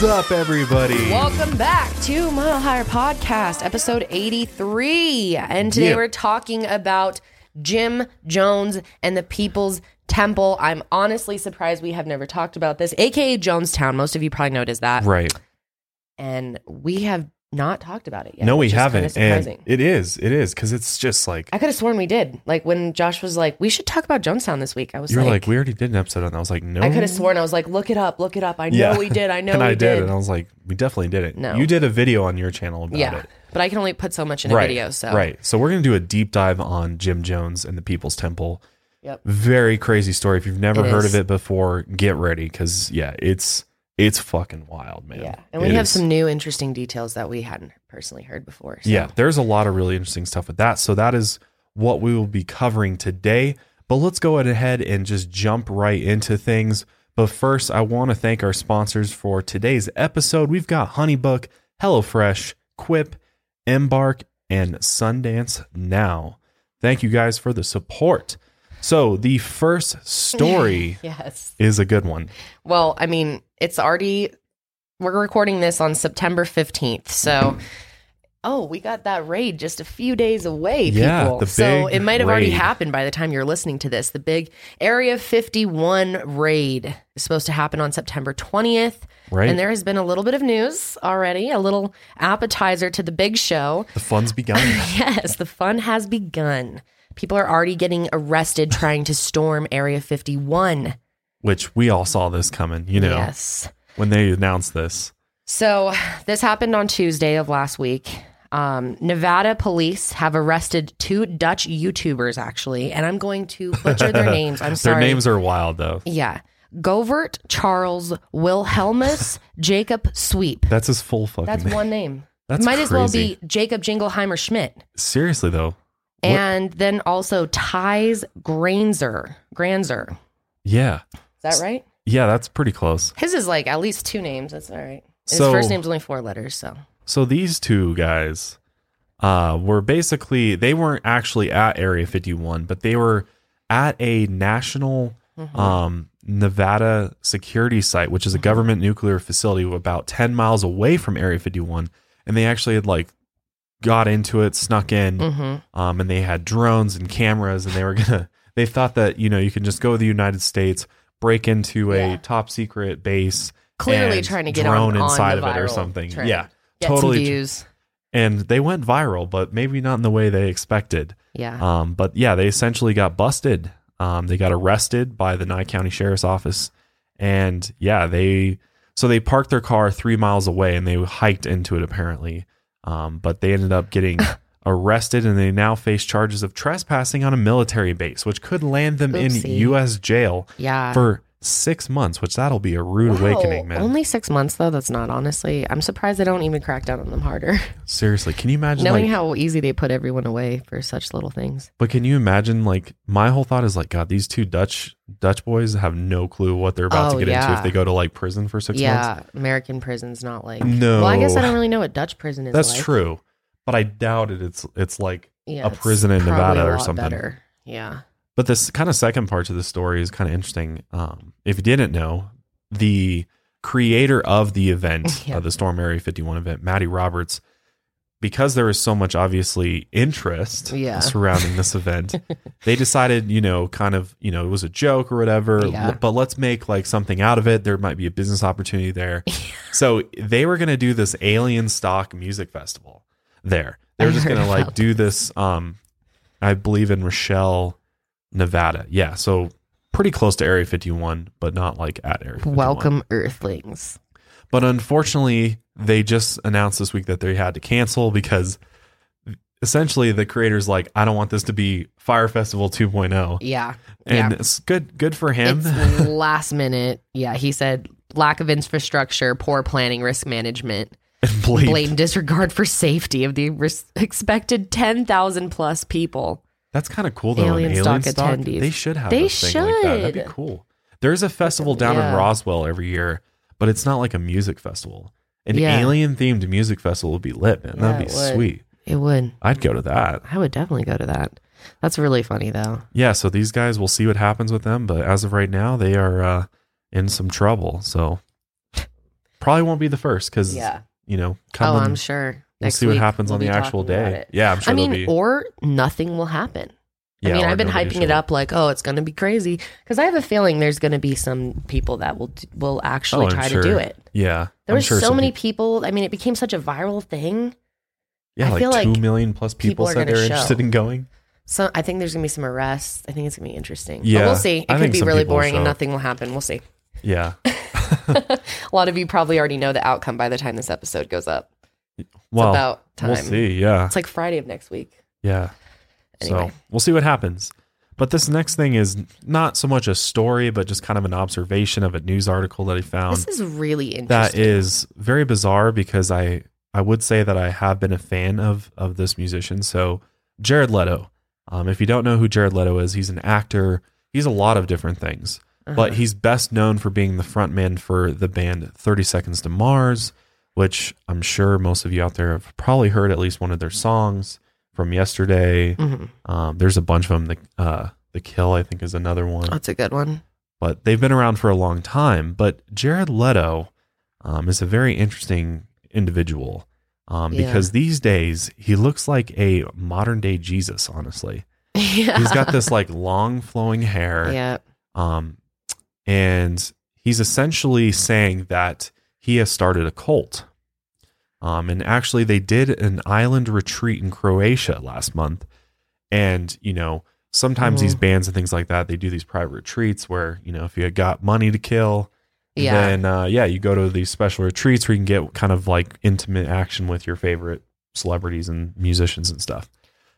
What's up, everybody? Welcome back to Mile Higher Podcast, episode 83. And today Yeah. we're talking about Jim Jones and the People's Temple. I'm honestly surprised we have never talked about this, aka Jonestown. Most of you probably know it as that. Right. And we have not talked about it yet. no, we which is kinda haven't. And it is. It is because it's just like I could have sworn we did. Like when Josh was like, we should talk about Jonestown this week. I was you're like, like, we already did an episode on that. I was like, no. I could have sworn I was like, look it up, look it up. I know Yeah. we did. I know and we I did. did. And I was like, we definitely did it. No. You did a video on your channel about yeah. it. But I can only put so much in a right. video. So Right. So we're gonna do a deep dive on Jim Jones and the People's Temple. Yep. Very crazy story. If you've never It heard is. of it before, get ready because yeah, it's it's fucking wild, man. Yeah. And we It have is. some new interesting details that we hadn't personally heard before. So. Yeah, there's a lot of really interesting stuff with that. So that is what we will be covering today. But let's go ahead and just jump right into things. But first, I want to thank our sponsors for today's episode. We've got Honeybook, HelloFresh, Quip, Embark, and Sundance Now. Thank you guys for the support. So the first story Yes. is a good one. Well, I mean, it's already, we're recording this on September 15th. So, oh, we got that raid just a few days away, Yeah, people. the so it might have already happened by the time you're listening to this. The big Area 51 raid is supposed to happen on September 20th. Right. And there has been a little bit of news already, a little appetizer to the big show. The fun's begun. Yes, the fun has begun. People are already getting arrested trying to storm Area 51. which we all saw this coming, you know, Yes. when they announced this. So this happened on Tuesday of last week. Um, Nevada police have arrested two Dutch YouTubers, actually, and I'm going to butcher their names. I'm sorry. Their names are wild though. yeah. Govert Charles Wilhelmus Jacob Sweep. That's his full fucking name. That's name. one name. That's Might as well be Jacob Jingleheimer Schmidt. Seriously though. What- And then also Ties Granzer. Granzer. Yeah. Is that right? Yeah, that's pretty close. His is like at least two names. That's all right. His So- first name's only four letters, so So these two guys uh were basically they weren't actually at Area 51, but they were at a national Mm-hmm. um Nevada security site, which is a government nuclear facility about 10 miles away from Area 51, and they actually had like got into it, snuck in, Mm-hmm. um, and they had drones and cameras, and they were gonna. They thought that you know you can just go to the United States, break into a Yeah. top secret base, clearly and trying to get drone on, on inside the of it or something. trend. Yeah, Get totally. And they went viral, but maybe not in the way they expected. Yeah. Um, but yeah, they essentially got busted. Um, they got arrested by the Nye County Sheriff's Office, and yeah, they so they parked their car three miles away and they hiked into it apparently. Um, but they ended up getting arrested and they now face charges of trespassing on a military base, which could land them in U.S. jail yeah. for six months. Which that'll be a rude Wow, awakening, man. Only six months though. That's not honestly. I'm surprised they don't even crack down on them harder. Seriously, can you imagine? Knowing like, how easy they put everyone away for such little things. But can you imagine? Like my whole thought is like, God, these two Dutch Dutch boys have no clue what they're about Oh, to get into if they go to like prison for six months. yeah, American prison's not like. No. Well, I guess I don't really know what Dutch prison is. That's like. true, but I doubt it. It's it's like. Yeah, A prison in Nevada or something. Better. Yeah. But this kind of second part to the story is kind of interesting. Um, if you didn't know, the creator of the event, Yeah. of the Storm Area 51 event, Matty Roberts, because there was so much obviously interest Yeah. surrounding this event, they decided, you know, kind of, you know, it was a joke or whatever, Yeah. but let's make like something out of it. There might be a business opportunity there. so they were going to do this Alienstock music festival there. They were just going to like do this, um, I believe in Rochelle, Nevada. Yeah. So pretty close to Area 51, but not like at Area 51. Welcome, Earthlings. But unfortunately, they just announced this week that they had to cancel because essentially the creator's like, I don't want this to be Fyre Festival 2.0. Yeah. And yeah. it's good good for him. It's last minute. Yeah, he said lack of infrastructure, poor planning, risk management, blatant disregard for safety of the res- expected 10,000 plus people. That's kind of cool though. Alien An stock Alienstock, attendees. They should have They thing like that. That'd be cool. There's a festival down Yeah. in Roswell every year, but it's not like a music festival. An Yeah. alien themed music festival would be lit, man. Yeah, That'd be would. sweet. It would. I'd go to that. I would definitely go to that. That's really funny though. Yeah, so these guys, we'll see what happens with them, but as of right now, they are uh, in some trouble. So probably won't be the first because Yeah. you know, Oh, coming, I'm sure. We'll see what happens we'll on the actual day. Yeah, I'm sure I mean, be. or nothing will happen. yeah, I mean, I've been hyping shows it up like, oh, it's going to be crazy because I have a feeling there's going to be some people that will will actually Oh, try sure. to do it. Yeah, There were sure so many people- people. I mean, it became such a viral thing. Yeah, I like feel two like million plus people, people said gonna they're show. interested in going. So I think there's going to be some arrests. I think it's going to be interesting. Yeah, but we'll see. It I could be really boring and nothing will happen. We'll see. Yeah. A lot of you probably already know the outcome by the time this episode goes up. Well, about we'll see. Yeah. It's like Friday of next week. Yeah. Anyway. So we'll see what happens. But this next thing is not so much a story, but just kind of an observation of a news article that I found. This is really interesting. that is very bizarre because I I would say that I have been a fan of of this musician. So Jared Leto. Um, if you don't know who Jared Leto is, he's an actor. He's a lot of different things, Uh-huh. but he's best known for being the frontman for the band Thirty Seconds to Mars, which I'm sure most of you out there have probably heard at least one of their songs from yesterday. Mhm. Um, there's a bunch of them. The uh, the Kill, I think, is another one That's a good one. but they've been around for a long time. But Jared Leto um, is a very interesting individual um, Yeah. because these days he looks like a modern day Jesus. Honestly, yeah. he's got this like long flowing hair, Yeah. um, and he's essentially saying that he has started a cult. Um, and actually, they did an island retreat in Croatia last month, and you know sometimes these bands and things like that they do these private retreats where you know if you got money to kill Yeah. then uh, yeah you go to these special retreats where you can get kind of like intimate action with your favorite celebrities and musicians and stuff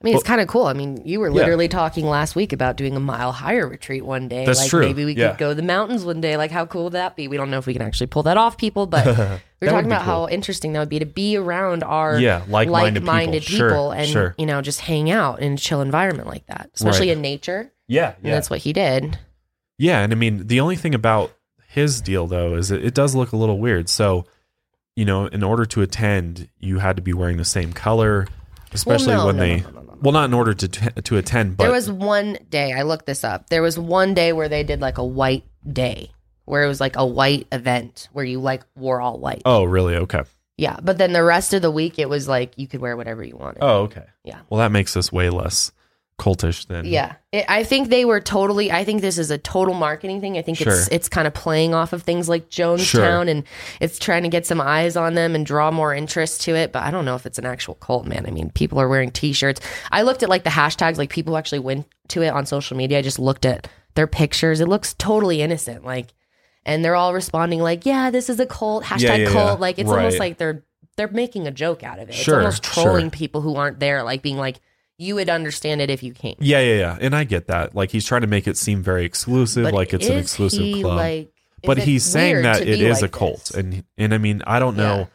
I mean, it's kind of cool. I mean, you were Yeah. literally talking last week about doing a mile higher retreat one day. That's like true. maybe we Yeah. could go to the mountains one day. Like, how cool would that be? We don't know if we can actually pull that off, people, but we are talking about cool. how interesting that would be to be around our yeah like-minded, like-minded people, people, Sure, and sure you know just hang out in a chill environment like that, especially Right. in nature. yeah And that's what he did. Yeah, and I mean the only thing about his deal though is it, it does look a little weird. So, you know, in order to attend, you had to be wearing the same color, especially no, when no, they no. Well, not in order to to attend, but there was one day I looked this up. There was one day where they did like a white day, where it was like a white event where you like wore all white. oh, really? Okay. Yeah, but then the rest of the week it was like you could wear whatever you wanted. Oh, okay. Yeah. Well, that makes this way less cultish than Yeah, it, I think they were totally. I think this is a total marketing thing. I think it's Sure. it's kind of playing off of things like Jonestown, Sure. and it's trying to get some eyes on them and draw more interest to it. But I don't know if it's an actual cult, man. I mean, people are wearing T-shirts. I looked at like the hashtags, like people actually went to it on social media. I just looked at their pictures. It looks totally innocent, like, and they're all responding like, "Yeah, this is a cult." Hashtag yeah, cult. yeah. Like it's Right. almost like they're they're making a joke out of it. Sure, it's almost sure. trolling people who aren't there, like being like, "You would understand it if you came." Yeah, yeah, yeah. And I get that. Like he's trying to make it seem very exclusive, But like it's an is exclusive he, club. Like, is but it he's saying weird that to it be is like a cult this? and and i mean i don't know Yeah.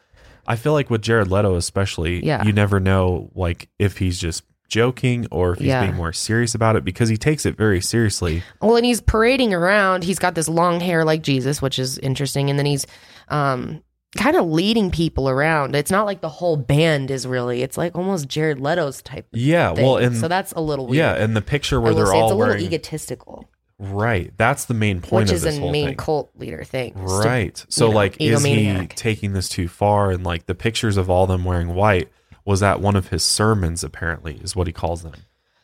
i feel like with jared leto especially Yeah. you never know like if he's just joking or if he's Yeah. being more serious about it because he takes it very seriously Well, and he's parading around. He's got this long hair like Jesus, which is interesting. And then he's um, kind of leading people around. It's not like the whole band is really. It's like almost Jared Leto's type. yeah Thing. well and so that's a little weird. yeah and the picture where they're say it's a little wearing egotistical, right that's the main point which is a main thing cult leader thing. is to- right so know, like is he taking this too far and like the pictures of all them wearing white was that one of his sermons apparently is what he calls them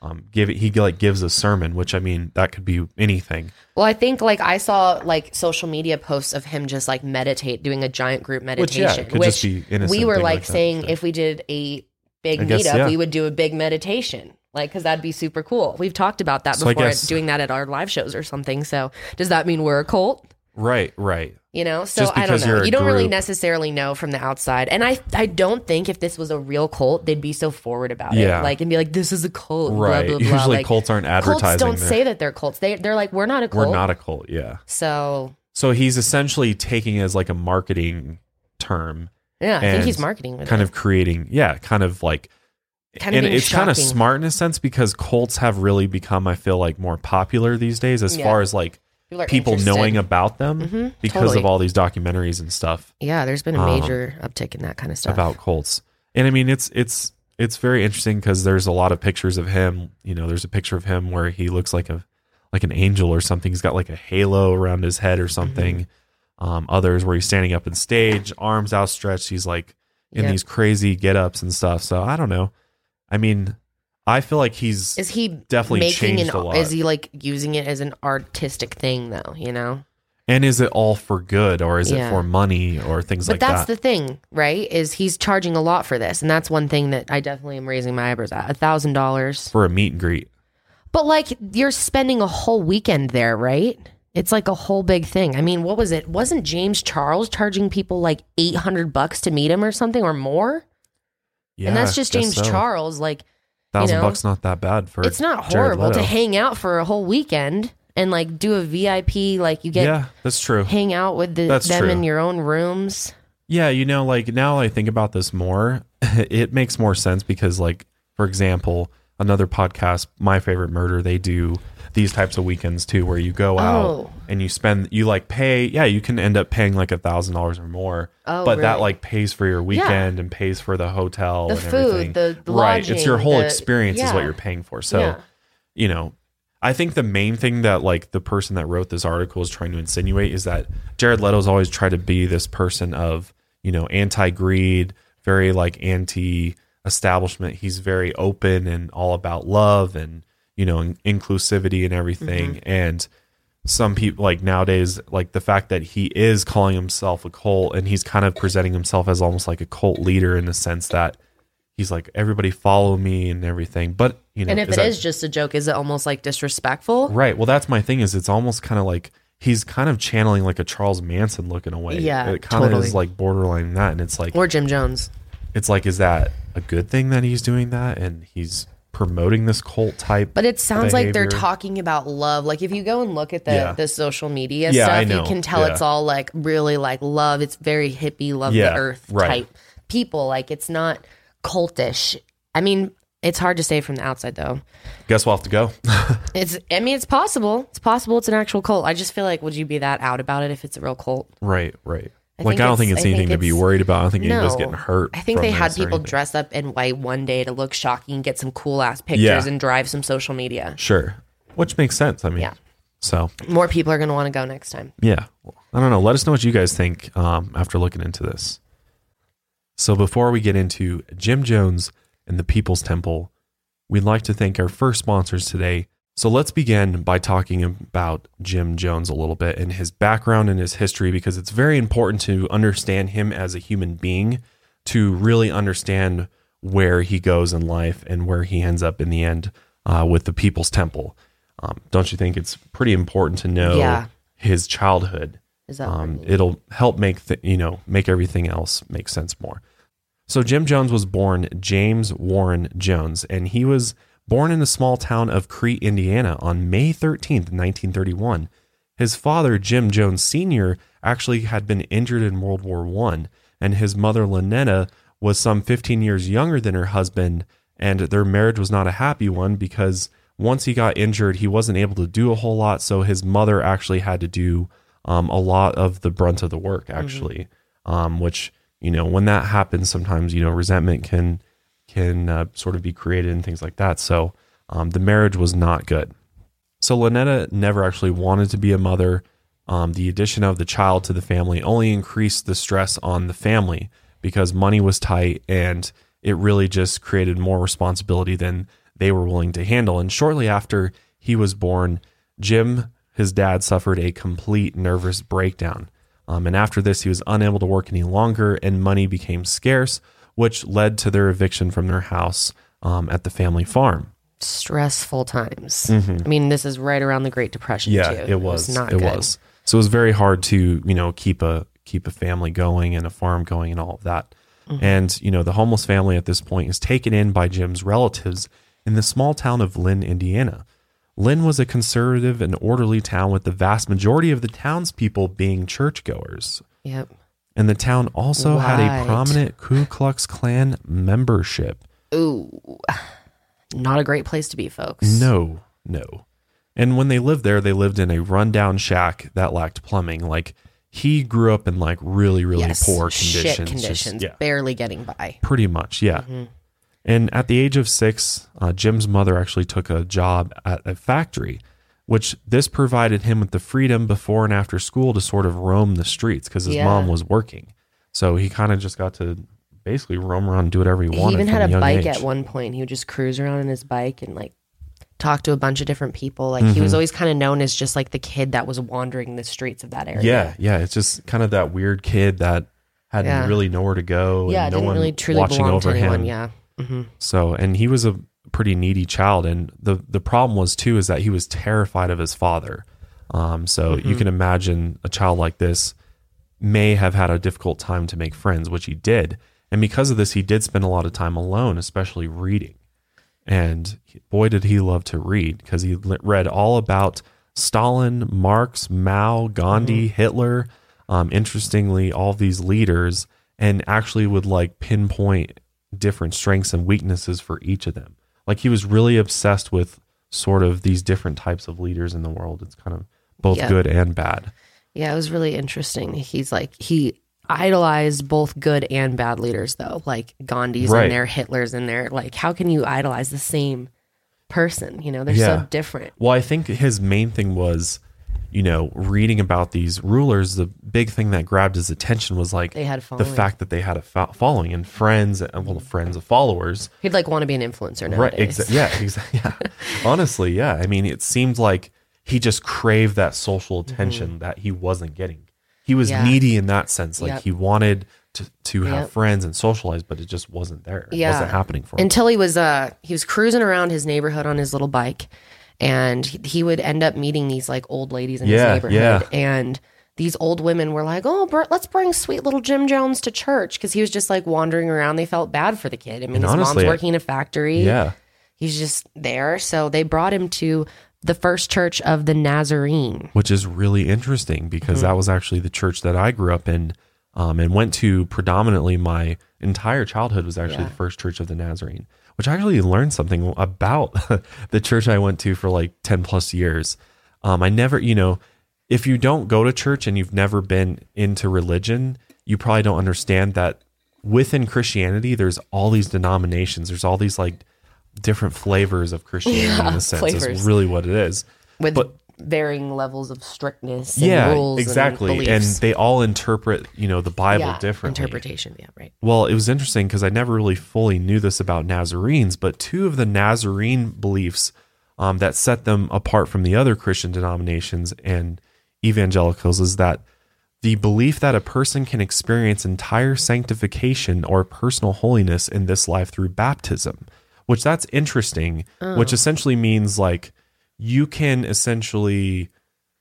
um give he like gives a sermon which i mean that could be anything Well, I think like I saw like social media posts of him just like meditate, doing a giant group Which, yeah, meditation. just be innocent we were like like that, saying so. if we did a big I guess, meetup, yeah. we would do a big meditation. Like, because that'd be super cool. We've talked about that So before, guess- doing that at our live shows or something. So, does that mean we're a cult? right right You know, so I don't know. You don't really necessarily know from the outside, and I I don't think if this was a real cult, they'd be so forward about Yeah. it, like and be like, "This is a cult." right Blah blah blah. usually like, cults aren't advertising cults don't their- say that they're cults. They they're like, "We're not a cult." we're not a cult yeah So so he's essentially taking it as like a marketing term yeah, I think he's marketing with kind it. of creating yeah kind of like Kind of and it's kind of smart in a sense because cults have really become i feel like more popular these days as Yeah. far as like are people interested. knowing about them Mhm, because totally. of all these documentaries and stuff Yeah, there's been a Um, major uptick in that kind of stuff. about cults and i mean it's it's it's very interesting because there's a lot of pictures of him you know there's a picture of him where he looks like a like an angel or something he's got like a halo around his head or something Um, others where he's standing up in stage, arms outstretched. He's like in Yeah. these crazy get ups and stuff. So I don't know. I mean, I feel like he's Is he definitely making changed an? a lot. Is he like using it as an artistic thing though? You know. and is it all for good or is Yeah. it for money or things But like that? But that's the thing, right? Is he's charging a lot for this, and that's one thing that I definitely am raising my eyebrows at. A thousand dollars. for a meet and greet. But like you're spending a whole weekend there, right? It's like a whole big thing. I mean, what was it? Wasn't James Charles charging people like eight hundred bucks to meet him or something or more? Yeah, and that's just James so. Charles. Like Thousand know, bucks not that bad for it's not horrible to hang out for a whole weekend and like do a VIP. Like you get yeah, that's true. hang out with the, That's them true. in your own rooms. Yeah, you know, like now I think about this more, it makes more sense because, like, for example, another podcast, My Favorite Murder, they do these types of weekends too, where you go out Oh. and you spend, you like pay, yeah, you can end up paying like a thousand dollars or more, Oh, but that really? like pays for your weekend and pays for the hotel, The and food, everything. the- right. It's your lodging, whole the- experience is what yeah. you're paying for. So, Yeah. you know, I think the main thing that like the person that wrote this article is trying to insinuate is that Jared Leto's always tried to be this person of, you know, anti-greed, very like anti-establishment. He's very open and all about love and, you know, in- inclusivity and everything. Mm-hmm. And some people like nowadays like the fact that he is calling himself a cult and he's kind of presenting himself as almost like a cult leader in the sense that he's like everybody follow me and everything. But, you know, And if is it that- is just a joke, is it almost like disrespectful? Right. Well, that's my thing. Is it's almost kind of like he's kind of channeling like a Charles Manson look in a way. Yeah, it kind of totally. is like borderline that, and it's like Or Jim Jones? it's like is that a good thing that he's doing that and he's promoting this cult type? But it sounds like they're talking about love. Like if you go and look at the Yeah. the social media Yeah, stuff, you can tell Yeah. it's all like really like love. It's very hippie, love the earth right. type people. Like it's not cultish. I mean, it's hard to say from the outside though. Guess we'll have to go. It's I mean, it's possible. It's possible it's an actual cult. I just feel like would you be that out about it if it's a real cult? right. Right. I like I don't think it's I think anything to be worried about. I don't think anybody's getting hurt. I think they had people dress up in white one day to look shocking, get some cool ass pictures, Yeah. and drive some social media. Sure. Which makes sense. I mean, Yeah. So More people are going to want to go next time. Yeah. I don't know. Let us know what you guys think um, after looking into this. So, before we get into Jim Jones and the People's Temple, we'd like to thank our first sponsors today. So, let's begin by talking about Jim Jones a little bit and his background and his history because it's very important to understand him as a human being to really understand where he goes in life and where he ends up in the end uh, with the People's Temple. Um, don't you think it's pretty important to know Yeah. his childhood? Is that um, it'll help make th- you know make everything else make sense more. So Jim Jones was born James Warren Jones, and he was born in the small town of Crete, Indiana, on May thirteenth, nineteen thirty-one. His father, Jim Jones Sr., actually had been injured in World War One, and his mother, Lynetta, was some 15 years younger than her husband, and their marriage was not a happy one because once he got injured, he wasn't able to do a whole lot. So his mother actually had to do um, a lot of the brunt of the work, actually, um, which you know when that happens, sometimes you know resentment can can uh, sort of be created and things like that. So um, the marriage was not good. So Lynetta never actually wanted to be a mother. Um, the addition of the child to the family only increased the stress on the family because money was tight and it really just created more responsibility than they were willing to handle. And shortly after he was born, Jim, his dad, suffered a complete nervous breakdown. Um, and after this, he was unable to work any longer and money became scarce, which led to their eviction from their house um, at the family farm. stressful times. I mean, this is right around the Great Depression. Mm-hmm. Yeah, too. it was. not it good. was. So it was very hard to you know keep a keep a family going and a farm going and all of that. Mm-hmm. And you know the homeless family at this point is taken in by Jim's relatives in the small town of Lynn, Indiana. Lynn was a conservative and orderly town with the vast majority of the townspeople being churchgoers. Yep. And the town also had a prominent Ku Klux Klan membership. Ooh, not a great place to be, folks. No, no. And when they lived there, they lived in a rundown shack that lacked plumbing. Like he grew up in like really, really yes, poor shit conditions. conditions, Just- yeah, barely getting by. pretty much. Yeah. And at the age of six, uh, Jim's mother actually took a job at a factory. Which this provided him with the freedom before and after school to sort of roam the streets because his Yeah. mom was working. So he kind of just got to basically roam around and do whatever he wanted. He even had a bike age. at one point. He would just cruise around in his bike and like talk to a bunch of different people. Like he was Mm-hmm. always kind of known as just like the kid that was wandering the streets of that area. Yeah, yeah. It's just kind of that weird kid that had Yeah. really nowhere to go. Yeah, and no didn't one really truly watching over to anyone. him. Yeah. hmm So, and he was a pretty needy child, and the the problem was too is that he was terrified of his father. Um, so Mm-hmm. you can imagine a child like this may have had a difficult time to make friends, which he did, and because of this, he did spend a lot of time alone, especially reading. And boy, did he love to read because he read all about Stalin, Marx, Mao, Gandhi, Mm-hmm. Hitler. Um, interestingly, all these leaders, and actually would like pinpoint different strengths and weaknesses for each of them. Like he was really obsessed with sort of these different types of leaders in the world. It's kind of both Yeah. good and bad. Yeah, it was really interesting. He's like he idolized both good and bad leaders though. Like Gandhi's Right. in there, Hitler's in there. Like how can you idolize the same person? You know, they're Yeah. so different. Well, I think his main thing was, you know, reading about these rulers. The big thing that grabbed his attention was like They had the fact that they had a fo- following and friends, and well, friends of followers. He'd like want to be an influencer Right. nowadays. Exa- yeah. Exactly. Yeah. Honestly, yeah. I mean, it seemed like he just craved that social attention that he wasn't getting. He was Mm-hmm. Yeah. needy in that sense. Like Yep. he wanted to, to have Yep. friends and socialize, but it just wasn't there. It Yeah. wasn't happening for him. until he was uh he was cruising around his neighborhood on his little bike and he, would end up meeting these like old ladies in Yeah, his neighborhood yeah. and these old women were like oh Bert, let's bring sweet little jim jones to church because he was just like wandering around they felt bad for the kid i mean And his honestly, mom's working in a factory yeah. he's just there so they brought him to the first church of the nazarene which is really interesting because Mm-hmm. that was actually the church that I grew up in um, and went to predominantly my entire childhood was actually Yeah. the first church of the Nazarene, which I actually learned something about the church I went to for like 10 plus years. Um, I never, you know, if you don't go to church and you've never been into religion, you probably don't understand that within Christianity, there's all these denominations, there's all these like different flavors of Christianity in a sense, flavors. is really what it is. with But- varying levels of strictness and yeah rules exactly. And, and, they all interpret you know the bible yeah, differently. interpretation yeah right. Well it was interesting because i never really fully knew this about nazarenes but two of the nazarene beliefs um, that set them apart from the other christian denominations and evangelicals is that the belief that a person can experience entire sanctification or personal holiness in this life through baptism which that's interesting which essentially means like you can essentially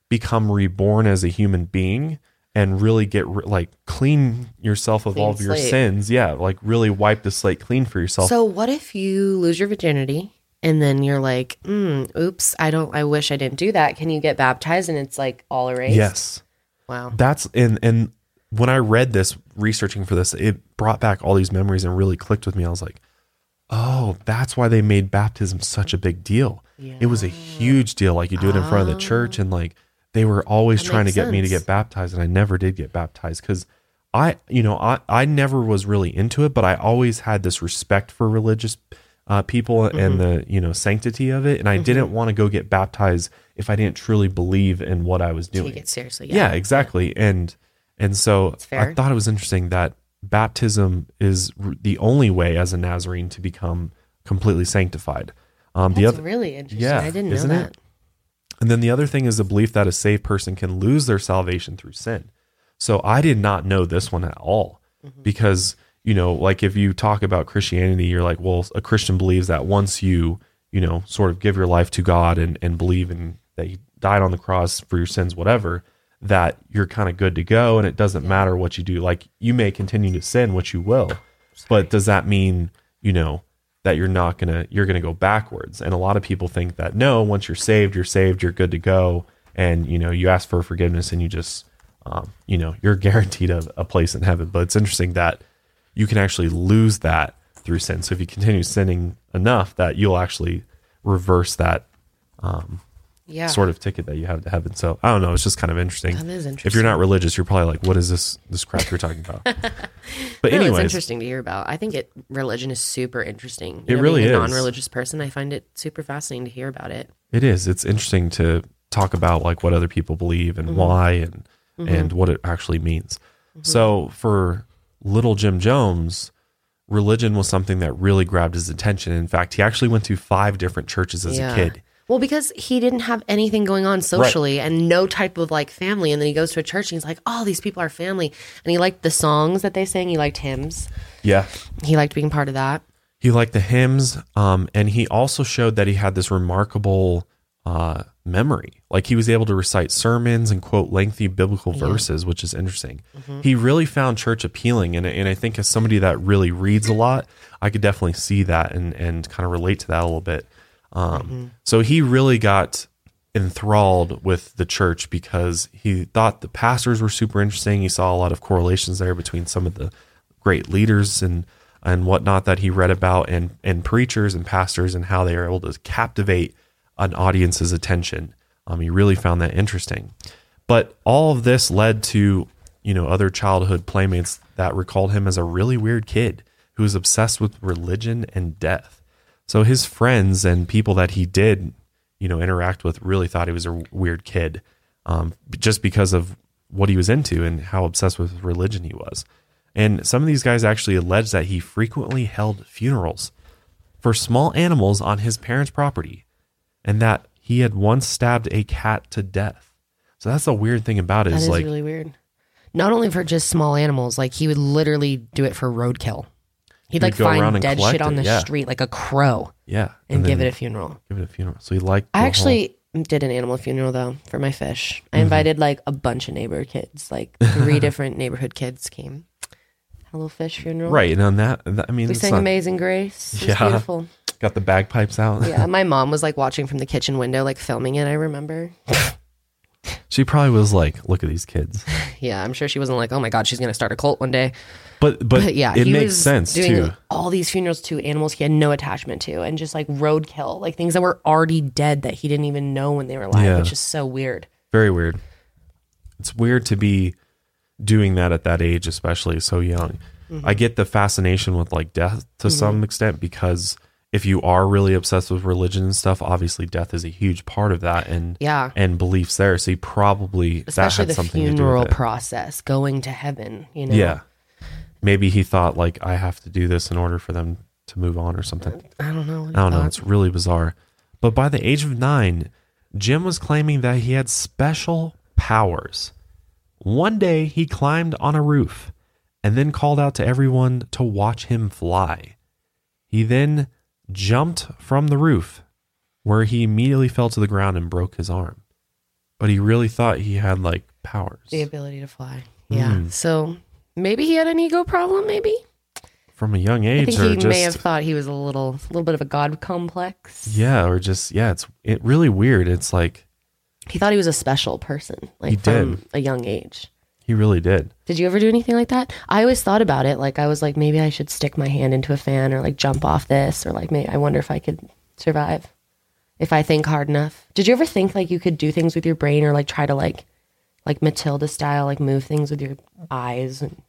become reborn as a human being and really get re- like clean yourself of all of your slate. sins yeah like really wipe the slate clean for yourself So what if you lose your virginity and then you're like, mm, oops, I don't I wish I didn't do that. Can you get baptized and it's like all erased? yes Wow. that's and and when i read this researching for this it brought back all these memories and really clicked with me i was like oh that's why they made baptism such a big deal it was a huge deal like you do it in front of the church and like they were always That trying to makes get me to sense. get baptized and i never did get baptized because i you know I, I never was really into it but i always had this respect for religious uh, people Mm-hmm. and the you know sanctity of it and i didn't want to go get baptized if i didn't truly believe in what i was doing Take it seriously. yeah, exactly. And and so fair. I thought it was interesting that baptism is r- the only way as a Nazarene to become completely sanctified. Um, the That's other, really interesting. Yeah, I didn't know that. it? and then the other thing is the belief that a saved person can lose their salvation through sin. So I did not know this one at all Mm-hmm. because you know, like if you talk about Christianity, you're like, well, a Christian believes that once you you know sort of give your life to God and and believe in that He died on the cross for your sins, whatever, that you're kind of good to go, and it doesn't matter what you do. Like you may continue to sin, which you will, but does that mean you know? That you're not gonna you're gonna go backwards. And a lot of people think that no once you're saved you're saved you're good to go. And you know you ask for forgiveness and you just um, you know you're guaranteed a, a place in heaven. But it's interesting that you can actually lose that through sin. So if you continue sinning enough that you'll actually reverse that Yeah. sort of ticket that you have to heaven so i don't know it's just kind of interesting That is interesting. if you're not religious you're probably like what is this this crap you're talking about but No, it's interesting to hear about. I think it religion is super interesting. It really being a is. non-religious person, I find it super fascinating to hear about it. It is. It's interesting to talk about like what other people believe Mm-hmm. and why and and what it actually means. So for little Jim Jones, religion was something that really grabbed his attention. In fact, he actually went to five different churches as Yeah. a kid. Well, because he didn't have anything going on socially and no type of like family. And then he goes to a church and he's like, oh, these people are family. And he liked the songs that they sang. He liked hymns. Yeah. He liked being part of that. He liked the hymns, um, and he also showed that he had this remarkable uh, memory. Like he was able to recite sermons and quote lengthy biblical verses, which is interesting. He really found church appealing, and and I think as somebody that really reads a lot, I could definitely see that and and kind of relate to that a little bit. Um, So he really got enthralled with the church because he thought the pastors were super interesting. He saw a lot of correlations there between some of the great leaders and and whatnot that he read about and and preachers and pastors and how they are able to captivate an audience's attention. Um, he really found that interesting. But all of this led to you know other childhood playmates that recalled him as a really weird kid who was obsessed with religion and death. So his friends and people that he did you know interact with really thought he was a weird kid um, just because of what he was into and how obsessed with religion he was. And some of these guys actually alleged that he frequently held funerals for small animals on his parents' property and that he had once stabbed a cat to death. So that's the weird thing about it That is is like really weird. Not only for just small animals, like he would literally do it for roadkill. He'd like go around find and dead collect shit on it, the yeah. street, like a crow, yeah, and, give then it a funeral. give it a funeral. So he liked the I whole- actually did an animal funeral though for my fish. I Mm-hmm. invited like a bunch of neighbor kids, like three different neighborhood kids came. Had a little fish funeral. right and on that, that- I mean We it's sang not- Amazing Grace. It was Yeah. beautiful. got the bagpipes out. Yeah, my mom was like watching from the kitchen window, like filming it. I remember. she probably was like, "Look at these kids." Yeah, I'm sure she wasn't like, oh my god, she's gonna start a cult one day. But but, But yeah, it makes sense doing too. all these funerals to animals he had no attachment to, and just like roadkill, like things that were already dead that he didn't even know when they were alive, Yeah. which is so weird. Very weird. It's weird to be doing that at that age, especially so young. Mm-hmm. I get the fascination with like death to some extent because if you are really obsessed with religion and stuff, obviously death is a huge part of that and Yeah. and beliefs there. So he probably Especially that had the something to do funeral with it. process, going to heaven. You know, Yeah. Maybe he thought like I have to do this in order for them to move on or something. I don't know. I don't know. It's really bizarre. But by the age of nine, Jim was claiming that he had special powers. One day, he climbed on a roof and then called out to everyone to watch him fly. He then jumped from the roof, where he immediately fell to the ground and broke his arm. But he really thought he had like powers the ability to fly. Yeah. Hmm. So maybe he had an ego problem. Maybe from a young age. I think he just may have thought he was a little, little bit of a god complex. yeah, or just yeah. It's it really weird. It's like He thought he was a special person, like He from did. a young age. he really did. Did you ever do anything like that? I always thought about it. Like I was like, maybe I should stick my hand into a fan or like jump off this or like maybe I wonder if I could survive if I think hard enough. Did you ever think like you could do things with your brain or like try to like like Matilda style like move things with your eyes and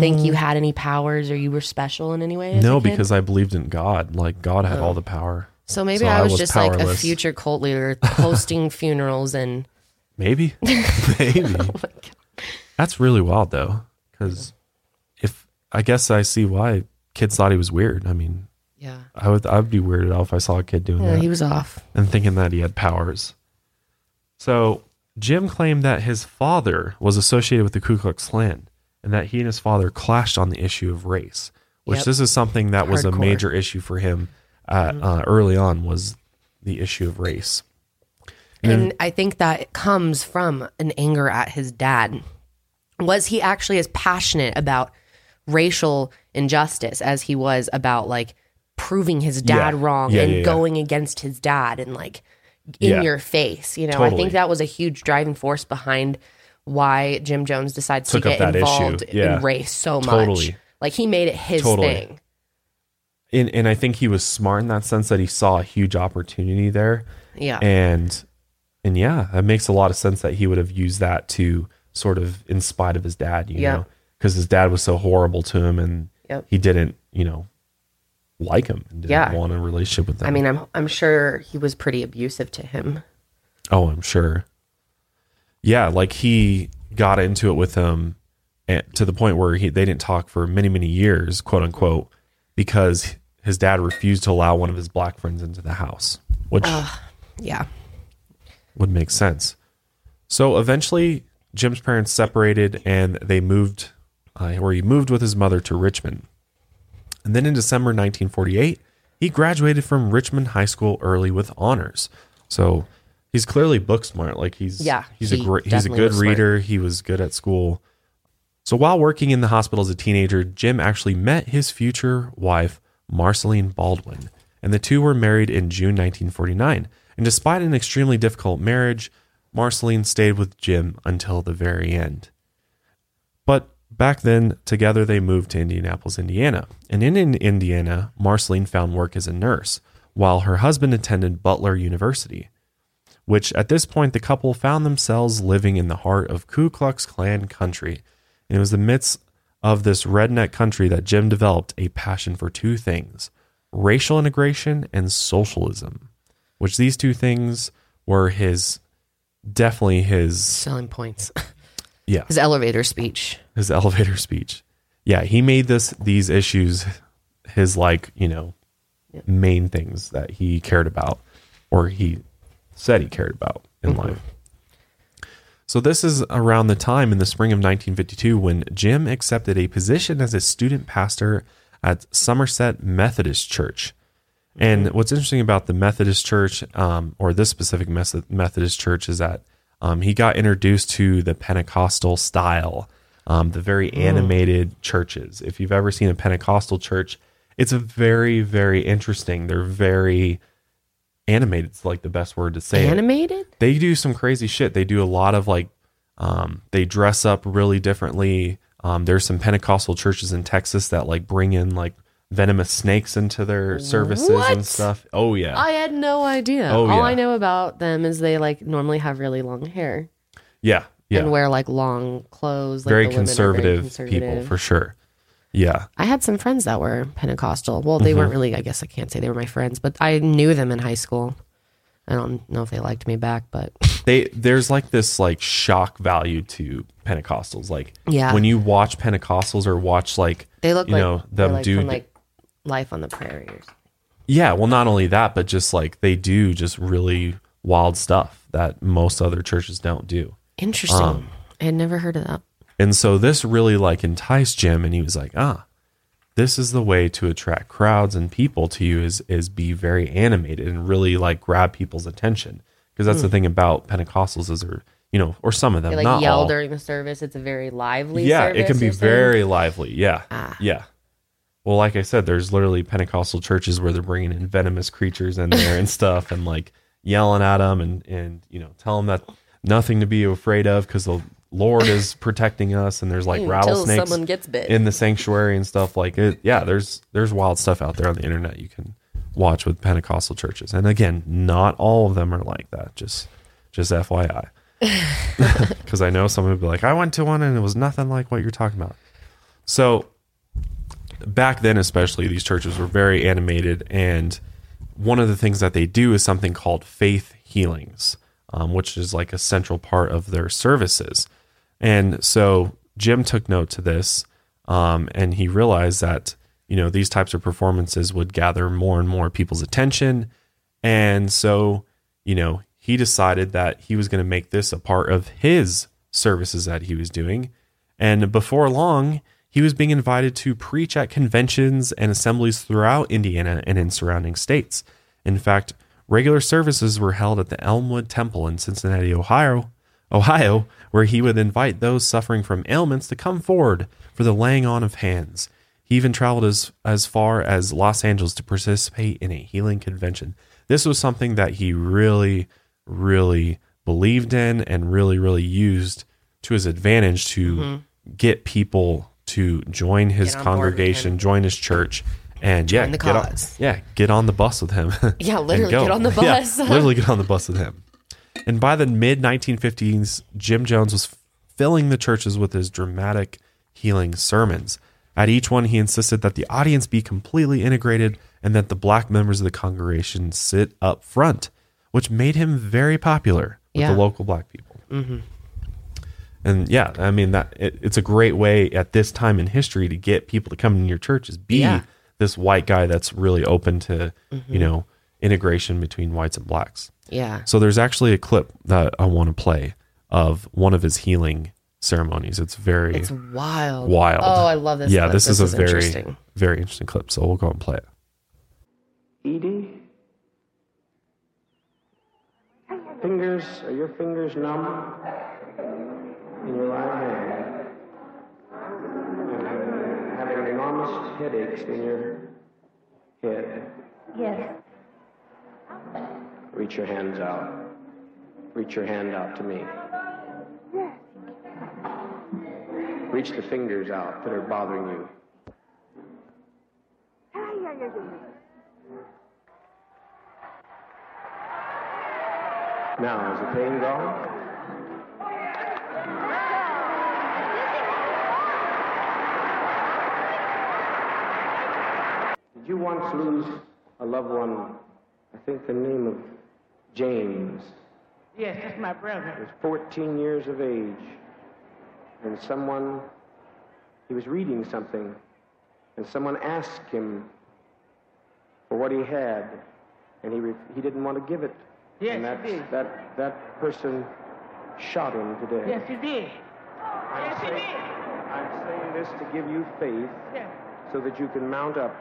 think you mm. had any powers or you were special in any way? No, because I believed in God. Like God had oh. all the power. so maybe so I I was, was just like a future cult leader hosting funerals and Maybe, maybe. Oh That's really wild though, because if I guess I see why kids thought he was weird. I mean, yeah, I would I would be weirded out if I saw a kid doing yeah that he was off. and thinking that he had powers. So Jim claimed that his father was associated with the Ku Klux Klan and that he and his father clashed on the issue of race, which Yep. this is something that was a major issue for him uh, uh, early on was the issue of race. And I think that comes from an anger at his dad. Was he actually as passionate about racial injustice as he was about like proving his dad Yeah. wrong Yeah, and yeah. going against his dad and like in Yeah. your face? You know, I think that was a huge driving force behind why Jim Jones decides Took to get that involved Yeah. in race so much. Like he made it his Totally. thing. And, and I think he was smart in that sense that he saw a huge opportunity there. Yeah. and and yeah it makes a lot of sense that he would have used that to sort of in spite of his dad you Yeah. know because his dad was so horrible to him and Yep. he didn't you know like him and didn't Yeah. want a relationship with him. I mean, I'm I'm sure he was pretty abusive to him. Oh, I'm sure. Yeah, like he got into it with him and, to the point where he they didn't talk for many many years, quote unquote, because his dad refused to allow one of his black friends into the house, which Yeah. would make sense. So eventually, Jim's parents separated and they moved, uh, or he moved with his mother to Richmond. And then in December 1948, he graduated from Richmond High School early with honors. So he's clearly book smart. Like he's Yeah, he's a great he's a good was smart. reader. He was good at school. So while working in the hospital as a teenager, Jim actually met his future wife, Marceline Baldwin, and the two were married in June 1949. And despite an extremely difficult marriage, Marceline stayed with Jim until the very end. But back then, together they moved to Indianapolis, Indiana. And in, in Indiana, Marceline found work as a nurse, while her husband attended Butler University which at this point the couple found themselves living in the heart of Ku Klux Klan country. And it was the midst of this redneck country that Jim developed a passion for two things racial integration and socialism, which these two things were his definitely his Selling points. yeah His elevator speech. his elevator speech. Yeah, he made this these issues his like, you know, main things that he cared about or he said he cared about in life. So this is around the time in the spring of 1952 when Jim accepted a position as a student pastor at Somerset Methodist Church. And what's interesting about the Methodist Church, um, or this specific Methodist Church, is that um, he got introduced to the Pentecostal style, um, the very animated churches. If you've ever seen a Pentecostal church, it's a very, very interesting. They're very animated. It's like the best word to say. it Animated? they do some crazy shit. They do a lot of like, um, they dress up really differently. Um, there's some Pentecostal churches in Texas that like bring in like venomous snakes into their services What? and stuff. Oh yeah, I had no idea. Oh, All yeah. I know about them is they like normally have really long hair yeah, yeah. and wear like long clothes. Like very, women are conservative people for sure. Yeah, I had some friends that were Pentecostal. Well, they Mm-hmm. weren't really, I guess I can't say they were my friends, but I knew them in high school. I don't know if they liked me back, but they there's like this like shock value to Pentecostals. Like Yeah. when you watch Pentecostals or watch like they look you like know them like do like Life on the Prairie. Or something. Yeah, well, not only that, but just like they do just really wild stuff that most other churches don't do. Interesting. Um, I had never heard of that. And so this really like enticed Jim, and he was like, ah, this is the way to attract crowds and people to you is is be very animated and really like grab people's attention because that's the thing about Pentecostals is they're you know or some of them Hmm. They like not yell all. during the service. It's a very lively. yeah, service, it can be very lively. Yeah, Ah. yeah. Well, like I said, there's literally Pentecostal churches where they're bringing in venomous creatures in there and stuff, and like yelling at them and and you know tell them that nothing to be afraid of because the Lord is protecting us, and there's like Until rattlesnakes someone gets bit. in the sanctuary and stuff like it. Yeah, there's there's wild stuff out there on the internet you can watch with Pentecostal churches, and again, not all of them are like that. Just just FYI, because I know someone would be like, I went to one and it was nothing like what you're talking about. So back then, especially, these churches were very animated, and one of the things that they do is something called faith healings, um, which is like a central part of their services. And so Jim took note to this, um, and he realized that you know these types of performances would gather more and more people's attention, and so you know he decided that he was going to make this a part of his services that he was doing, and before long. He was being invited to preach at conventions and assemblies throughout Indiana and in surrounding states. In fact, regular services were held at the Elmwood Temple in Cincinnati, Ohio, Ohio, where he would invite those suffering from ailments to come forward for the laying on of hands. He even traveled as, as far as Los Angeles to participate in a healing convention. This was something that he really, really believed in and really, really used to his advantage to mm-hmm. get people to join his Mm-hmm. Get on board with congregation, join his church, and yeah, the get on, yeah, get on the bus with him. Yeah, literally get on the bus. Yeah, literally get on the bus with him. And by the mid 1950s, Jim Jones was filling the churches with his dramatic healing sermons. At each one, he insisted that the audience be completely integrated and that the black members of the congregation sit up front, which made him very popular with Yeah. the local black people. And yeah, I mean that it, it's a great way at this time in history to get people to come in your church is be Yeah. this white guy that's really open to you mm-hmm. know integration between whites and blacks. Yeah. So there's actually a clip that I want to play of one of his healing ceremonies. It's very It's wild. wild. Oh, I love this. Yeah, clip. this, is a very interesting. very interesting clip. So we'll go and play it. Edie? Fingers, are your fingers numb? In your right hand? And having enormous headaches in your head? Yes. Reach your hands out. Reach your hand out to me. Yes. Reach the fingers out that are bothering you. Now, is the pain gone? Did you once lose a loved one? I think the name of James. Yes, that's my brother. He was 14 years of age. And someone, he was reading something, and someone asked him for what he had, and he, he didn't want to give it. Yes, and he did. that, that person shot him today. Yes, he did. I'm Yes, he saying, did. I'm saying this to give you faith Yes. so that you can mount up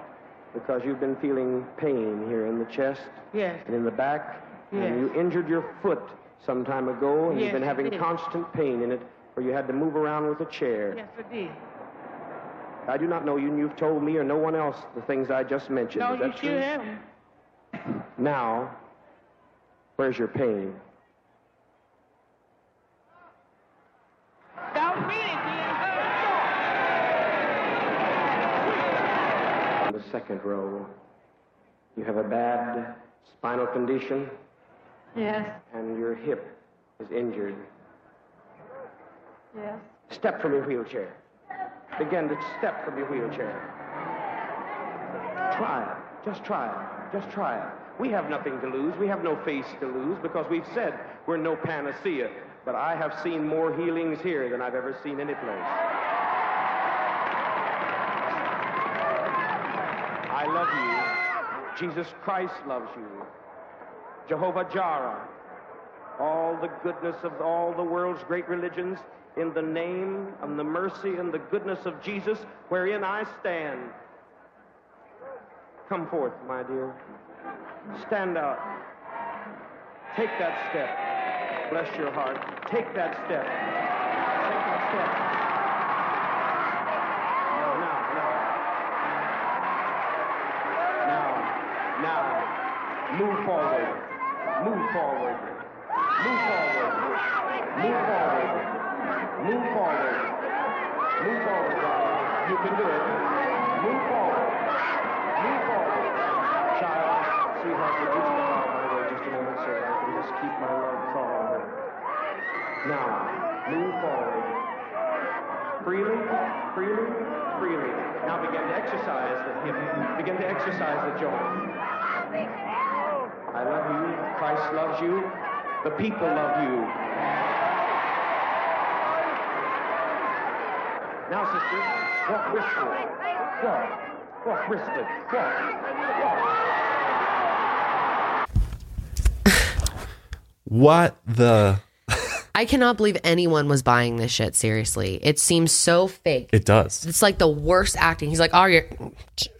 because you've been feeling pain here in the chest Yes. and in the back. Yes. And you injured your foot some time ago, and Yes, you've been having constant pain in it where you had to move around with a chair. Yes, I did. I do not know you, and you've told me or no one else the things I just mentioned. No, Is you that sure haven't. Now, where's your pain? Don't mean it, dear. In the second row, you have a bad spinal condition, Yes. and your hip is injured. Yes. Step from your wheelchair. Begin to step from your wheelchair. Try it. Just try it. Just try it. We have nothing to lose. We have no face to lose because we've said we're no panacea. But I have seen more healings here than I've ever seen any I love you. Jesus Christ loves you. Jehovah Jireh all the goodness of all the world's great religions in the name and the mercy and the goodness of Jesus wherein I stand. Come forth, my dear. Stand out. Take that step. Bless your heart. Take that step. Take that step. Move forward. Move forward. Move forward. Move forward. Move forward. You can do it. Move forward. Move forward. Child, sweetheart, would you step out my way just a moment so that I can just keep my love thought? Now, move forward. Freely, freely, freely. Now begin to exercise the hip. Begin to exercise the joint. I love you. Christ loves you. The people love you. Now, sisters, walk briskly. Walk. Walk briskly. Walk. Walk. What the? I cannot believe anyone was buying this shit seriously. It seems so fake. It does. it's like the worst acting. He's like, oh, "Are you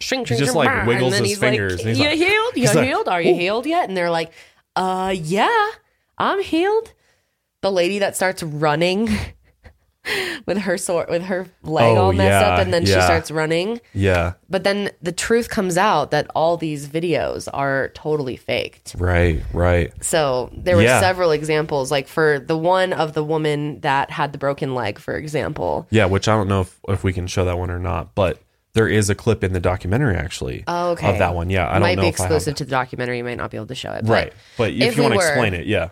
shrink, shrink, just, shrink, like, bah," wiggles and then his he's fingers, Like, and he's you like- healed? You he's like, healed? Are you healed yet? And they're like, "Uh, yeah, I'm healed." The lady that starts running with her sword, with her leg Oh, all messed yeah, up, and then she starts running. Yeah. But then the truth comes out that all these videos are totally faked. Right. Right. So there were Yeah. several examples, like for the one of the woman that had the broken leg, for example. Yeah. Which I don't know if, if we can show that one or not, but there is a clip in the documentary actually. Oh, okay. Of that one. Yeah. I don't might know be if I have exclusive to the documentary. You might not be able to show it. But Right. But if, if you we want to explain it, yeah.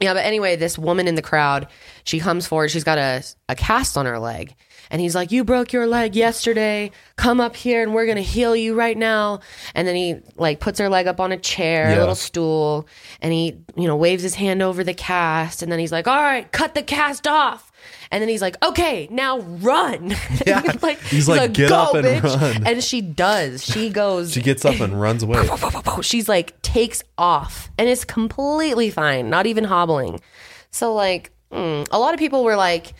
Yeah, but anyway, this woman in the crowd, she comes forward. She's got a, a cast on her leg. And he's like, You broke your leg yesterday. Come up here and we're going to heal you right now. And then he like puts her leg up on a chair, Yeah. a little stool, and he, you know, waves his hand over the cast. And then he's like, All right, cut the cast off. And then he's like, okay, now run. Yeah. He's like, "Get up and run." And she does. She goes, She gets up and runs away. she's like takes off and is completely fine, not even hobbling. So like mm, a lot of people were like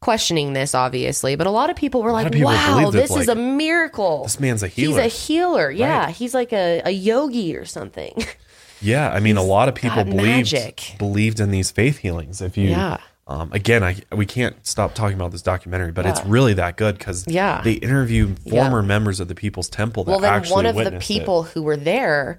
questioning this obviously, but a lot of people were like, people "Wow, this is a miracle. This man's a healer He's a healer. Yeah, Right. he's like a, a yogi or something. Yeah, I mean, a lot of people believed magic. believed in these faith healings. If you, Yeah. Um, again, I we can't stop talking about this documentary, but it's really that good because Yeah. they interview Yeah. former members of the People's Temple that well, then one of the witnessed it. people who were there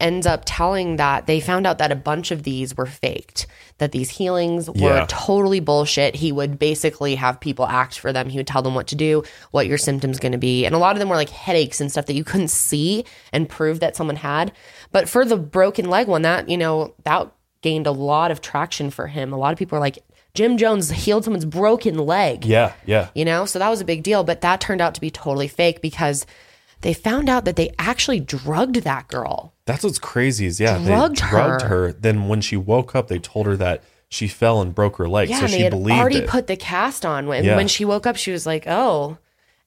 ends up telling that they found out that a bunch of these were faked, that these healings were Yeah. totally bullshit. He would basically have people act for them. He would tell them what to do, what your symptoms going to be. And a lot of them were like headaches and stuff that you couldn't see and prove that someone had. But for the broken leg one, that, you know, that gained a lot of traction for him. A lot of people were like, Jim Jones healed someone's broken leg Yeah, yeah. you know so that was a big deal but that turned out to be totally fake because they found out that they actually drugged that girl That's what's crazy is yeah, Drugged they drugged her. her. Then when she woke up, they told her that she fell and broke her leg, yeah so she they had believed already it. put the cast on when, Yeah. when she woke up she was like oh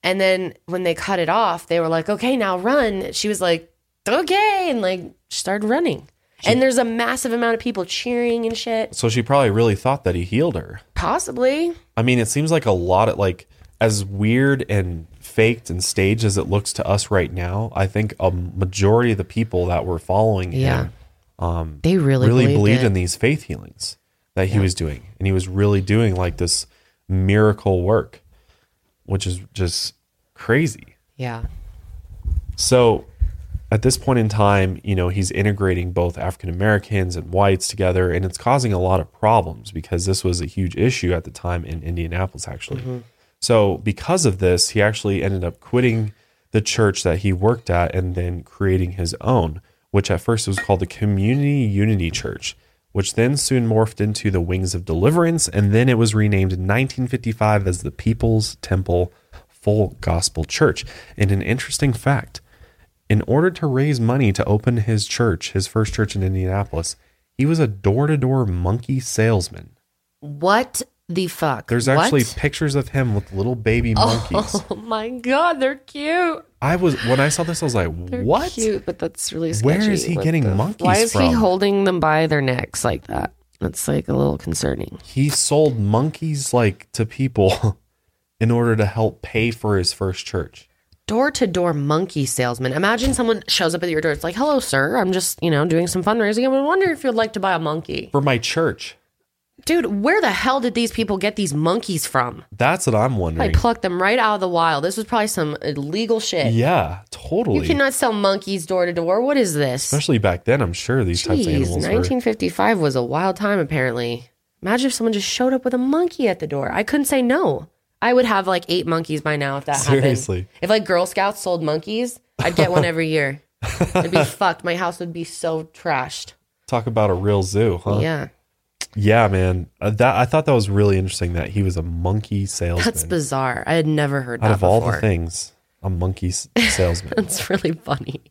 and then when they cut it off they were like okay now run she was like okay and like started running and there's a massive amount of people cheering and shit so she probably really thought that he healed her. possibly I mean, it seems like a lot of like as weird and faked and staged as it looks to us right now. I think a majority of the people that were following Yeah. him um, they really, really believed, believed in these faith healings that he was doing, and he was really doing like this miracle work, which is just crazy. yeah So at this point in time, you know, he's integrating both African Americans and whites together, and it's causing a lot of problems because this was a huge issue at the time in Indianapolis, actually. Mm-hmm. So, because of this, he actually ended up quitting the church that he worked at and then creating his own, which at first was called the Community Unity Church, which then soon morphed into the Wings of Deliverance, and then it was renamed in 1955 as the People's Temple Full Gospel Church. And an interesting fact in order to raise money to open his church, his first church in Indianapolis, he was a door to door monkey salesman. what the fuck There's What? actually pictures of him with little baby oh, monkeys. oh my god they're cute I was when I saw this, I was like, They're "What? Cute, but that's really Where sketchy. is he What getting the- monkeys Why is he holding them by their necks like that? That's like a little concerning. He sold monkeys like to people in order to help pay for his first church." Door to door monkey salesman. Imagine someone shows up at your door. It's like, "Hello, sir. I'm just you know doing some fundraising. I wonder if you'd like to buy a monkey." For my church. Dude, where the hell did these people get these monkeys from? That's what I'm wondering. I wondering. plucked them right out of the wild. This was probably some illegal shit. yeah, totally. You cannot sell monkeys door to door. What is this? Especially back then, I'm sure these types of Jeez, animals were 1955 was a wild time, apparently. Imagine if someone just showed up with a monkey at the door. I couldn't say no. I would have like eight monkeys by now if that happened. Seriously. happened. If like Girl Scouts sold monkeys, I'd get one every year. It'd be fucked. My house would be so trashed. talk about a real zoo, huh? Yeah. Yeah, man. Uh, that I thought that was really interesting that he was a monkey salesman. That's bizarre. I had never heard Out that of all before. the things, a monkey s- salesman. That's really funny.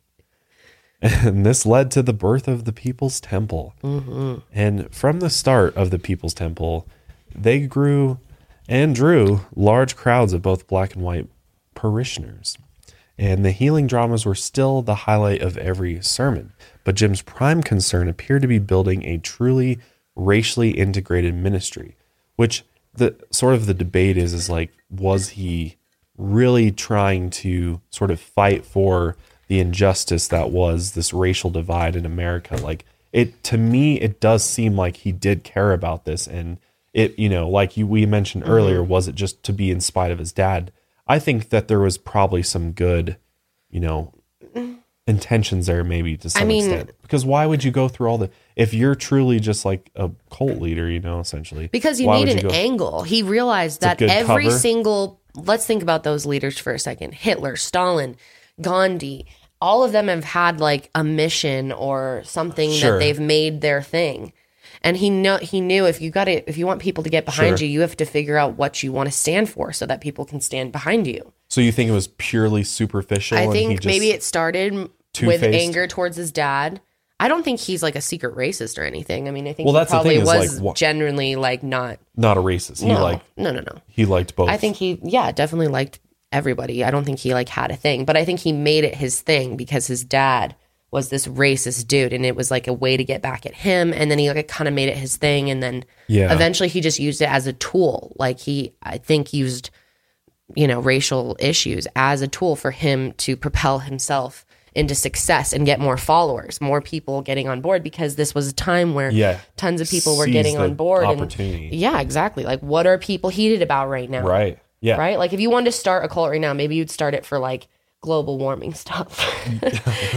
and this led to the birth of the People's Temple. Mm-hmm. And from the start of the People's Temple, they grew and drew large crowds of both black and white parishioners. And the healing dramas were still the highlight of every sermon. But Jim's prime concern appeared to be building a truly racially integrated ministry, which the sort of the debate is is like, was he really trying to sort of fight for the injustice that was this racial divide in America? Like it to me, it does seem like he did care about this and it, you know, like you we mentioned mm-hmm. earlier, was it just to be in spite of his dad? I think that there was probably some good, you know, mm-hmm. intentions there maybe to some mean- extent. Because why would you go through all the if you're truly just like a cult leader, you know, essentially? Because you need an go- angle. He realized that every cover. single let's think about those leaders for a second. Hitler, Stalin, Gandhi, all of them have had like a mission or something Sure. that they've made their thing. And he know he knew if you got to if you want people to get behind Sure. you, you have to figure out what you want to stand for so that people can stand behind you. So you think it was purely superficial? I and he think maybe it started with two-faced? anger towards his dad. I don't think he's like a secret racist or anything. I mean, I think Well, he that's the probably thing was like, wha- genuinely like not. not a racist. He no, like no, no, no. he liked both. I think he, yeah, definitely liked everybody. I don't think he like had a thing, but I think he made it his thing because his dad was this racist dude, and it was like a way to get back at him. And then he like kind of made it his thing, and then Yeah. eventually he just used it as a tool. Like he, I think, used you know racial issues as a tool for him to propel himself into success and get more followers, more people getting on board because this was a time where Yeah. tons of people were getting on board. opportunity. And, yeah, exactly. Like, what are people heated about right now? right. Yeah. right? Like if you wanted to start a cult right now, maybe you'd start it for like global warming stuff,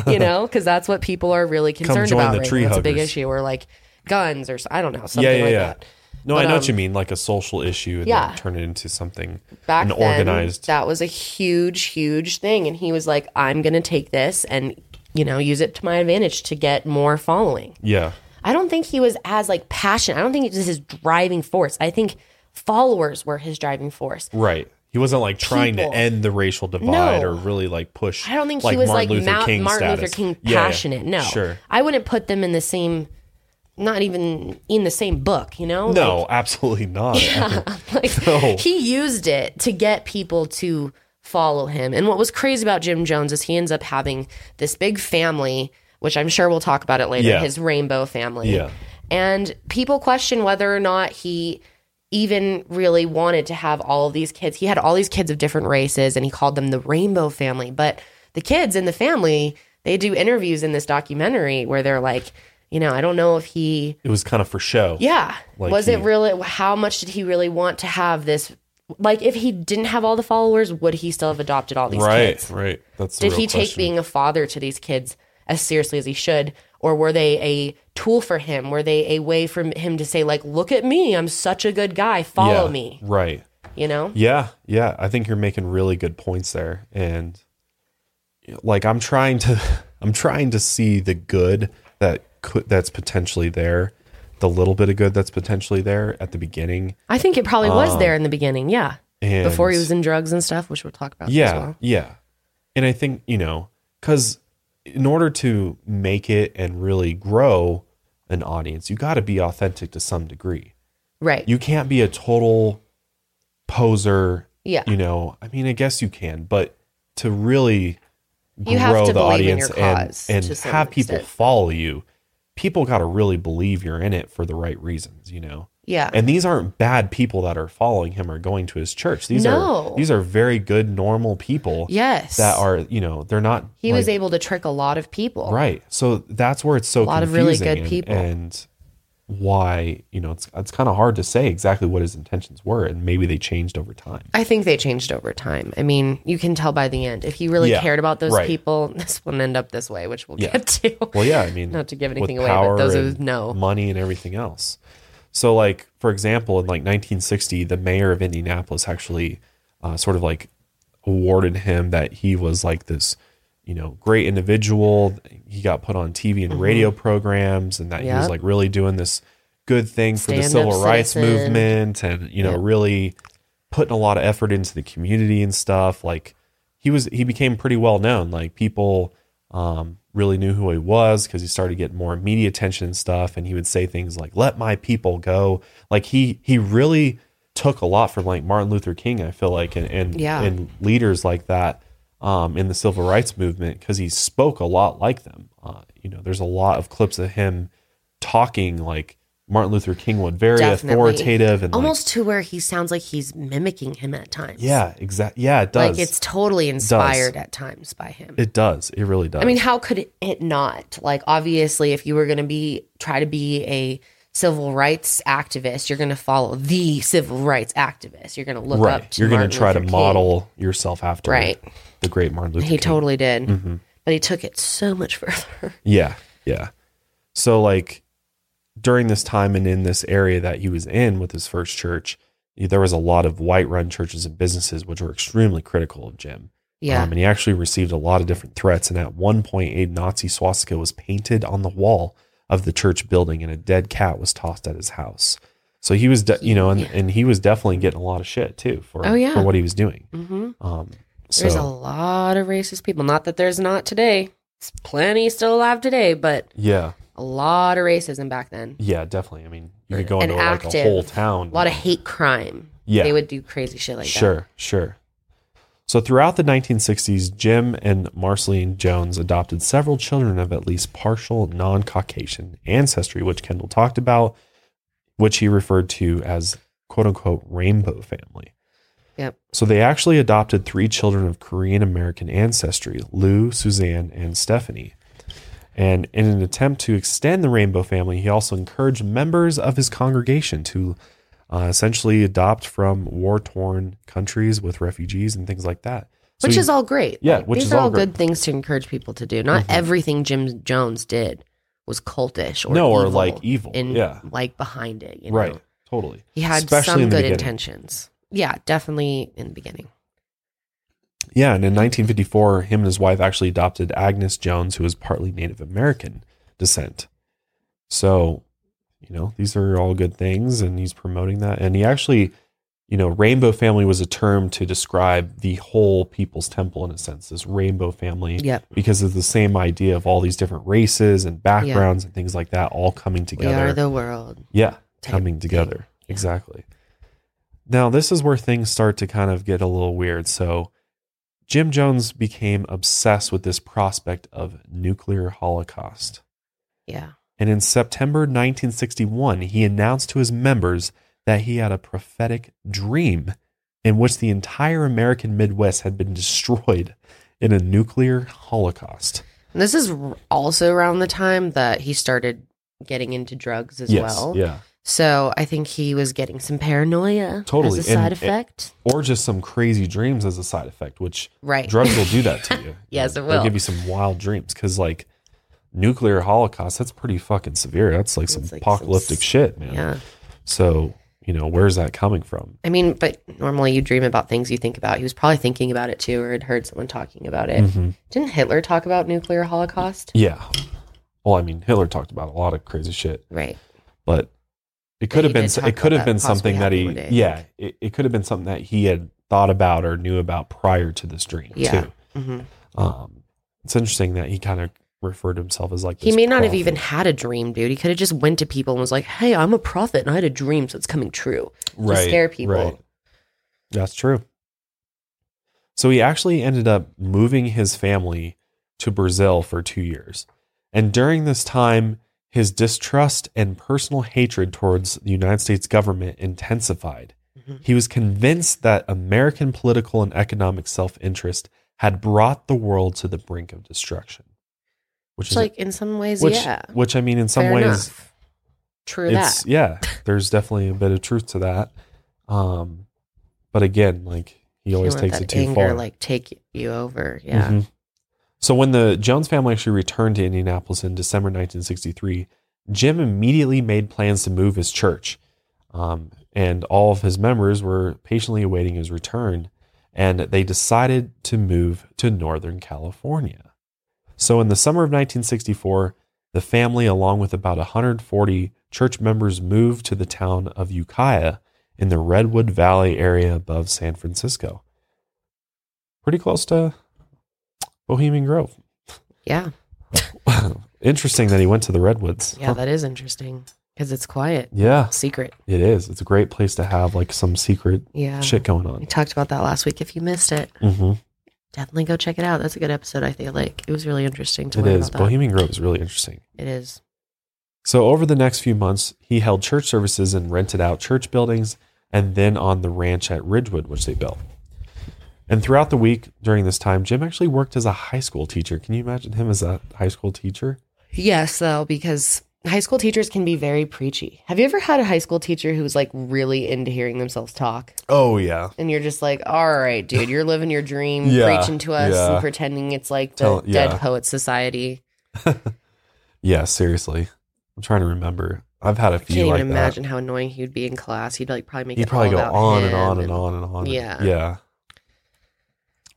you know, because that's what people are really concerned join about the right tree now. It's a big huggers. issue, or like guns, or s- I don't know, something Yeah, yeah, like yeah. that. No, I But, know what um, you mean, like a social issue, and yeah. then turn it into something Back an then, organized. that was a huge, huge thing, and he was like, "I'm going to take this and you know use it to my advantage to get more following." yeah, I don't think he was as like passionate. I don't think it was his driving force. I think followers were his driving force. right. He wasn't like trying People. to end the racial divide No. or really like push. I don't think he was Martin like Luther Mount- King Martin status. Luther King Yeah, yeah. passionate. No, sure. I wouldn't put them in the same, not even in the same book. You know, No, absolutely not. like, No. he used it to get people to follow him. And what was crazy about Jim Jones is he ends up having this big family, which I'm sure we'll talk about it later. Yeah. His rainbow family. Yeah. And people question whether or not he even really wanted to have all of these kids. He had all these kids of different races and he called them the rainbow family. But the kids in the family, they do interviews in this documentary where they're like, you know, I don't know if he It was kind of for show. yeah. Like was he- it really how much did he really want to have this like if he didn't have all the followers, would he still have adopted all these right, kids? right. Right. That's the Did he take being a father to these kids as seriously as he should? Or were they a tool for him? Were they a way for him to say, like, look at me, I'm such a good guy, follow Yeah, me? Right. You know? Yeah, yeah. I think you're making really good points there, and like I'm trying to, I'm trying to see the good that could that's potentially there, the little bit of good that's potentially there at the beginning. I think it probably was there in the beginning, yeah. And Before he was in drugs and stuff, which we'll talk about yeah, as well. yeah. And I think you know, because in order to make it and really grow an audience, you got to be authentic to some degree. Right. you can't be a total poser. Yeah. You know, I mean, I guess you can, but to really You grow to the audience and, and have people extent. follow you, people got to really believe you're in it for the right reasons, you know? Yeah. And these aren't bad people that are following him or going to his church. These No. are these are very good, normal people. yes. That are, you know, they're not he was able to trick a lot of people. Right. So that's where it's so A lot of really good and- people. and why, you know, it's it's kind of hard to say exactly what his intentions were and maybe they changed over time. I think they changed over time. I mean, you can tell by the end. If he really Yeah, cared about those right. people, this wouldn't end up this way, which we'll Yeah. get to. Well, yeah, I mean, Not to give anything away, but those are no. money and everything else. So, like for example, in like 1960, the mayor of Indianapolis actually uh, sort of like awarded him that he was like this, you know, great individual. He got put on TV and radio programs, and that he was Mm-hmm. Like really doing this good thing for the Stand-up civil rights citizen. movement, and you know, Yep. really putting a lot of effort into the community and stuff. Like he was, he became pretty well known. Like people um, really knew who he was because he started getting more media attention and stuff. And he would say things like "Let my people go." Like he he really took a lot from like Martin Luther King. I feel like and and, Yeah. and leaders like that um, in the civil rights movement because he spoke a lot like them. Uh, you know, there's a lot of clips of him talking like Martin Luther King would, very Definitely. authoritative and like, Almost to where he sounds like he's mimicking him at times. yeah, exactly. Yeah, it does. Like it's totally inspired at times by him. it does. It really does. I mean, how could it, not? Like, obviously, if you were going to be try to be a civil rights activist, you're going to follow the civil rights activist. You're going to look right. up. To You're going to try to King. model yourself after Right. the great Martin Luther He King. totally did, Mm-hmm. but he took it so much further. Yeah, yeah. So like during this time and in this area that he was in with his first church, there was a lot of white-run churches and businesses which were extremely critical of Jim. Yeah, Um, and he actually received a lot of different threats. And at one point, a Nazi swastika was painted on the wall of the church building, and a dead cat was tossed at his house. So he was, de- you know, and, and he was definitely getting a lot of shit too for Oh, yeah. for what he was doing. hmm Um, so There's a lot of racist people. Not that there's not today. It's plenty still alive today, but yeah, a lot of racism back then. yeah, definitely. I mean, you could go into like a whole town. A lot of hate crime. Yeah. They would do crazy shit like that. sure, sure. So throughout the 1960s, Jim and Marceline Jones adopted several children of at least partial non-Caucasian ancestry, which Kendall talked about, which he referred to as "quote unquote" rainbow family. Yep. So they actually adopted three children of Korean American ancestry: Lew, Suzanne, and Stephanie. And in an attempt to extend the rainbow family, he also encouraged members of his congregation to uh, essentially adopt from war-torn countries with refugees and things like that. So Which he- is all great. Yeah, Like, which these is are all. Mm-hmm. good things to encourage people to do. Not everything Jim Jones did was cultish or No, or, like, evil, and yeah. like behind it. You know? right, totally. He had Especially some good intentions. Yeah, definitely in the beginning. Yeah, and in 1954, him and his wife actually adopted Agnes Jones, who was partly Native American descent. So, you know, these are all good things, and he's promoting that. And he actually, you know, rainbow family was a term to describe the whole people's temple in a sense, this rainbow family, Yep. because of the same idea of all these different races and backgrounds and things like that all coming together. We are the world. Yeah, coming together. Yeah. Exactly. Now, this is where things start to kind of get a little weird. So, Jim Jones became obsessed with this prospect of nuclear holocaust. Yeah. And in September 1961, he announced to his members that he had a prophetic dream in which the entire American Midwest had been destroyed in a nuclear holocaust. And this is also around the time that he started getting into drugs as yes. well. Yeah. So I think he was getting some paranoia Totally. as a side effect. Or just some crazy dreams as a side effect, which right. drugs will do that to you. Yes, it They'll give you some wild dreams because, like, nuclear holocaust, that's pretty fucking severe. That's like some like apocalyptic s- shit, man. Yeah. So, you know, where's that coming from? I mean, but normally you dream about things you think about. He was probably thinking about it too, or had heard someone talking about it. Mhm. Didn't Hitler talk about nuclear holocaust? Yeah. Well, I mean, Hitler talked about a lot of crazy shit, Right. but it could have been it could have been something that he yeah it, it could have been something that he had thought about or knew about prior to this dream Yeah. too. hmm Um, it's interesting that he kind of referred to himself as like He may not have even had a dream, dude. He could have just went to people and was like, "Hey, I'm a prophet, and I had a dream, so it's coming true." right, scare people. Right. That's true. So he actually ended up moving his family to Brazil for two years. And during this time, his distrust and personal hatred towards the United States government intensified. Mhm. He was convinced that American political and economic self interest had brought the world to the brink of destruction. Which Which, is like, in some ways, which, yeah, which I mean, in some fair ways, enough. True it's that. yeah there's definitely a bit of truth to that um but again like he always takes it too anger far like take you over. Yeah. Mhm. So when the jones family actually returned to indianapolis in december 1963 jim immediately made plans to move his church um, and all of his members were patiently awaiting his return and they decided to move to northern california so in the summer of 1964 the family, along with about 140 church members, moved to the town of Ukiah in the Redwood Valley area above San Francisco. Pretty close to Bohemian Grove. Yeah. Interesting that he went to the Redwoods. Yeah, that is interesting because it's quiet, Yeah, secret. it is. It's a great place to have like some secret Yeah. shit going on. We talked about that last week. If you missed it, hmm definitely go check it out. That's a good episode. I feel like it was really interesting to It is. Bohemian Grove is really interesting. It is. So, over the next few months, he held church services and rented out church buildings and then on the ranch at Ridgewood, which they built. And throughout the week during this time, Jim actually worked as a high school teacher. Can you imagine him as a high school teacher? Yes, though, because high school teachers can be very preachy. Have you ever had a high school teacher who was like really into hearing themselves talk? Oh, yeah. And you're just like, all right, dude, you're living your dream, Yeah, preaching to us yeah. and pretending it's like the Tell- Dead yeah. Poet Society. Yeah, seriously. I'm trying to remember. I've had a few I can't like even that. imagine how annoying he'd be in class. He'd like probably make He'd probably go about on and him on and on and on. Yeah. Yeah.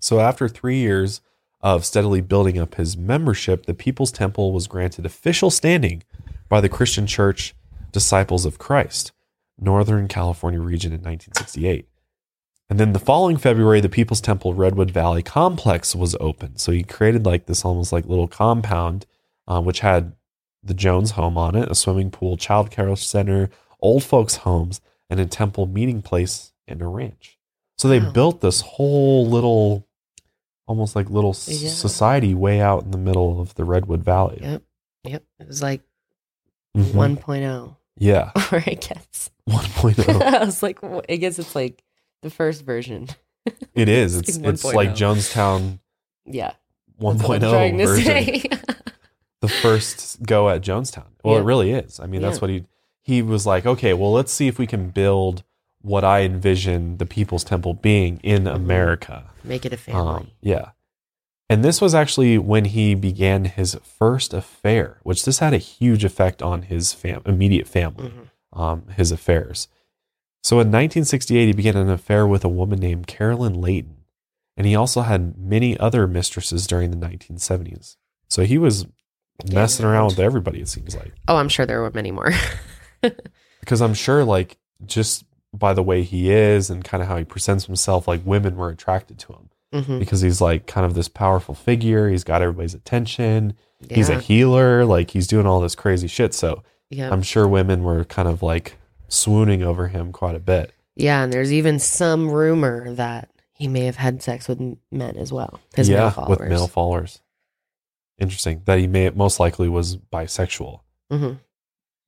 So after three years of steadily building up his membership, the People's Temple was granted official standing by the Christian Church Disciples of Christ, Northern California region in 1968. And then the following February, the People's Temple Redwood Valley Complex was opened. So he created like this almost like little compound, uh, which had the Jones home on it, a swimming pool, child care center, old folks' homes, and a temple meeting place and a ranch. So they Wow. built this whole little, almost like little s- Yeah. society way out in the middle of the Redwood Valley. Yep. Yep. It was like Mhm. 1.0, Yeah, or I guess. 1.0. I was like, I guess it's like the first version. it is. It's It's like it's like Jonestown Yeah. 1.0 That's what I'm trying to version. the first go at Jonestown. Well, it really is. I mean, that's what he he was like. Okay, well, let's see if we can build what I envision the People's Temple being in Mhm. America. Make it a family. Um, yeah, and this was actually when he began his first affair, which this had a huge effect on his fam- immediate family, Mhm. um, his affairs. So in 1968, he began an affair with a woman named Carolyn Layton, and he also had many other mistresses during the 1970s. So he was messing around. with everybody. It seems like Oh, I'm sure there were many more. because I'm sure, like just by the way he is and kind of how he presents himself, like women were attracted to him Mhm. because he's like kind of this powerful figure. He's got everybody's attention. He's a healer. Like he's doing all this crazy shit. So yeah. I'm sure women were kind of like swooning over him quite a bit. Yeah, and there's even some rumor that he may have had sex with men as well. His male yeah, followers. with male followers. Interesting that he may most likely was bisexual, Mhm.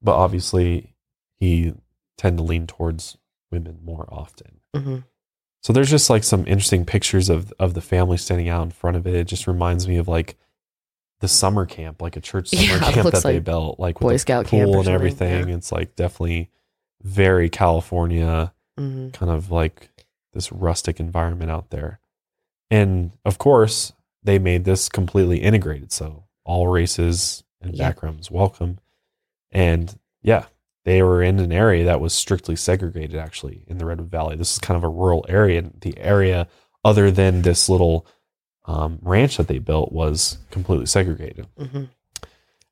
but obviously he tend to lean towards women more often. Mhm. So there's just like some interesting pictures of of the family standing out in front of it. It just reminds me of like the summer camp, like a church summer Yeah, camp that they built, like Boy Scout camp and everything. yeah. It's like definitely very California, Mhm. kind of like this rustic environment out there. And of course, they made this completely integrated, so all races and Yeah. backgrounds welcome. And yeah, they were in an area that was strictly segregated actually in the Redwood Valley. This is kind of a rural area. And the area other than this little um, ranch that they built was completely segregated. Mhm.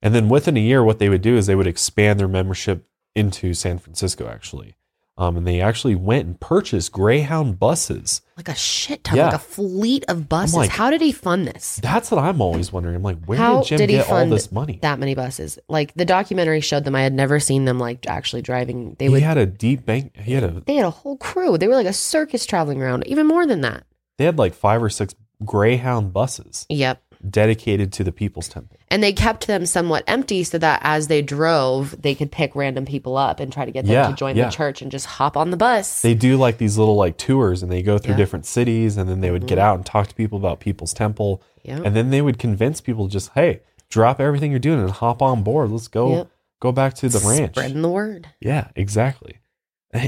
And then within a year, what they would do is they would expand their membership into San Francisco actually. Um, and they actually went and purchased Greyhound buses. Like a shit ton, Yeah. like a fleet of buses. like- How did he fund this? That's what I'm always wondering. I'm like, where How did Jim did he get all this money? That many buses. Like the documentary showed them. I had never seen them like actually driving. They he would. had a deep bank. He had a. they had a whole crew. They were like a circus traveling around. Even more than that. They had like five or six Greyhound buses Yep. Dedicated to the People's Temple. And they kept them somewhat empty so that as they drove, they could pick random people up and try to get them Yeah, to join yeah. the church and just hop on the bus. They do like these little like tours, and they go through Yeah. different cities, and then they would get Mhm. out and talk to people about People's Temple, yeah. and then they would convince people just, hey, drop everything you're doing and hop on board. Let's go Yep. go back to the ranch. Spreading the word. Yeah, exactly.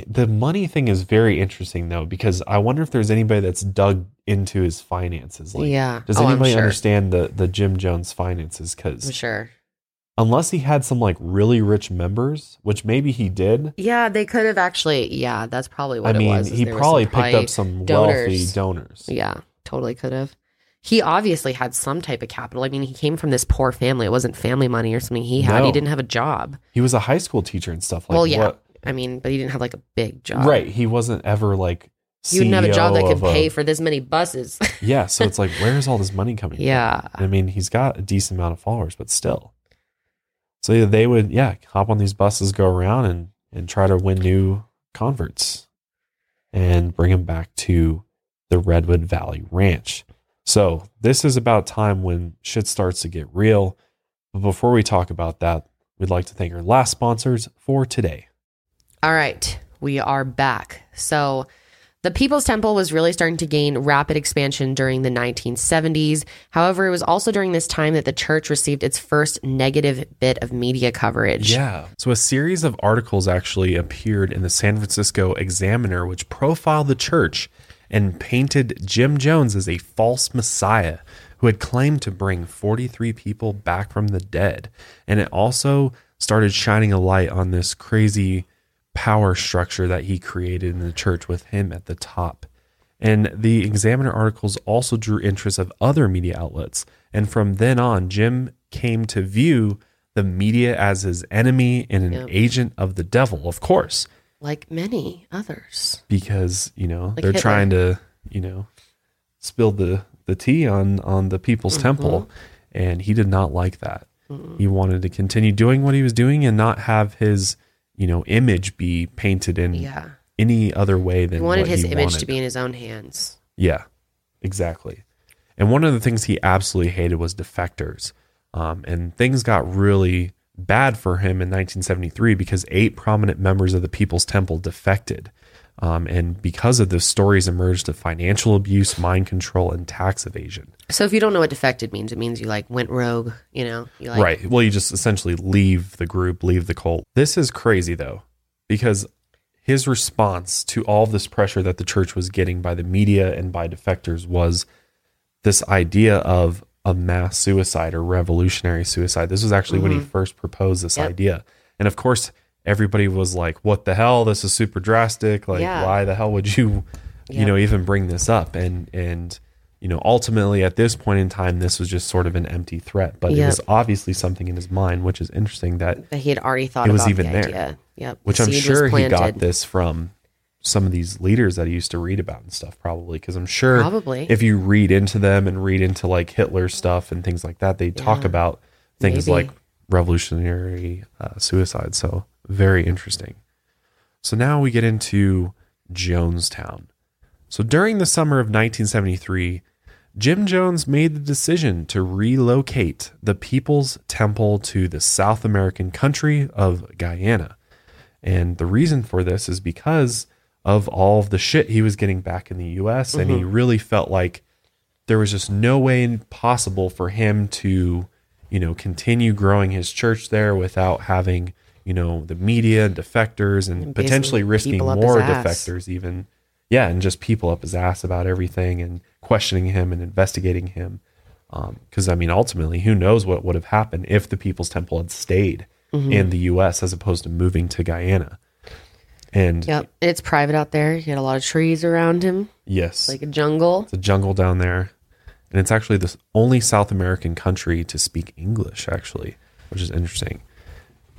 The money thing is very interesting though, because I wonder if there's anybody that's dug into his finances. Like, yeah. does Oh, anybody sure. understand the the Jim Jones finances? Because sure. unless he had some like really rich members, which maybe he did. Yeah, they could have actually. Yeah, that's probably what I mean, it was. he probably picked up some donors. wealthy donors. Yeah, totally could have. He obviously had some type of capital. I mean, he came from this poor family. It wasn't family money or something he had. No. He didn't have a job. He was a high school teacher and stuff. Like well, yeah. what- I mean, but he didn't have like a big job. right. He wasn't ever like. you wouldn't have a job that could of a- pay for this many buses. Yeah, so it's like, where's all this money coming? from? yeah. I mean, he's got a decent amount of followers, but still. So yeah, they would, yeah, hop on these buses, go around and and try to win new converts, and bring them back to the Redwood Valley Ranch. So this is about time when shit starts to get real. But before we talk about that, we'd like to thank our last sponsors for today. All right, we are back. So, the People's Temple was really starting to gain rapid expansion during the 1970s. However, it was also during this time that the church received its first negative bit of media coverage. Yeah. So a series of articles actually appeared in the San Francisco Examiner, which profiled the church and painted Jim Jones as a false messiah who had claimed to bring 43 people back from the dead. And it also started shining a light on this crazy power structure that he created in the church with him at the top. And the Examiner articles also drew interest of other media outlets. And from then on, Jim came to view the media as his enemy and an Yep. agent of the devil, of course, Like many others. because you know Like they're Hitler. trying to you know spill the the tea on on the people's Mm-hmm. temple, and he did not like that. He wanted to continue doing what he was doing and not have his you know image be painted in Yeah. any other way than He wanted his he image wanted. to be in his own hands. Yeah, exactly. And one of the things he absolutely hated was defectors. Um, and things got really bad for him in 1973 because eight prominent members of the People's Temple defected. Um, and because of this, stories emerged of financial abuse, mind control, and tax evasion. So if you don't know what defected means, it means you like went rogue, you know? You like right. Well, you just essentially leave the group, leave the cult. This is crazy, though, because his response to all this pressure that the church was getting by the media and by defectors was this idea of a mass suicide or revolutionary suicide. This was actually when he first proposed this Mm-hmm. Yep. idea. And of course, everybody was like, what the hell? This is super drastic. Like, Yeah. why the hell would you, you Yep. know, even bring this up? And, and, you know, ultimately at this point in time, this was just sort of an empty threat, but it was obviously something in his mind, which is interesting that, that he had already thought It was even the there. idea. Yep. which The I'm sure he got this from some of these leaders that he used to read about and stuff, probably. Cause I'm sure Probably. if you read into them and read into like Hitler stuff and things like that, they talk about things Maybe. like revolutionary uh, suicide. So very interesting. So now we get into Jonestown. So during the summer of 1973, Jim Jones made the decision to relocate the People's Temple to the South American country of Guyana. And the reason for this is because of all of the shit he was getting back in the US. And he mm-hmm. really felt like there was just no way possible for him to, you know, continue growing his church there without having, you know, the media and defectors and, basically potentially risking more defectors even. Yeah, and just people up his ass about everything and questioning him and investigating him. Because I mean, ultimately, who knows what would have happened if the People's Temple had stayed Mm-hmm. in the U.S. as opposed to moving to Guyana. And Yep. It's private out there. He had a lot of trees around him, yes, like a jungle. it's a jungle down there, and it's actually the only South American country to speak English, actually, which is interesting.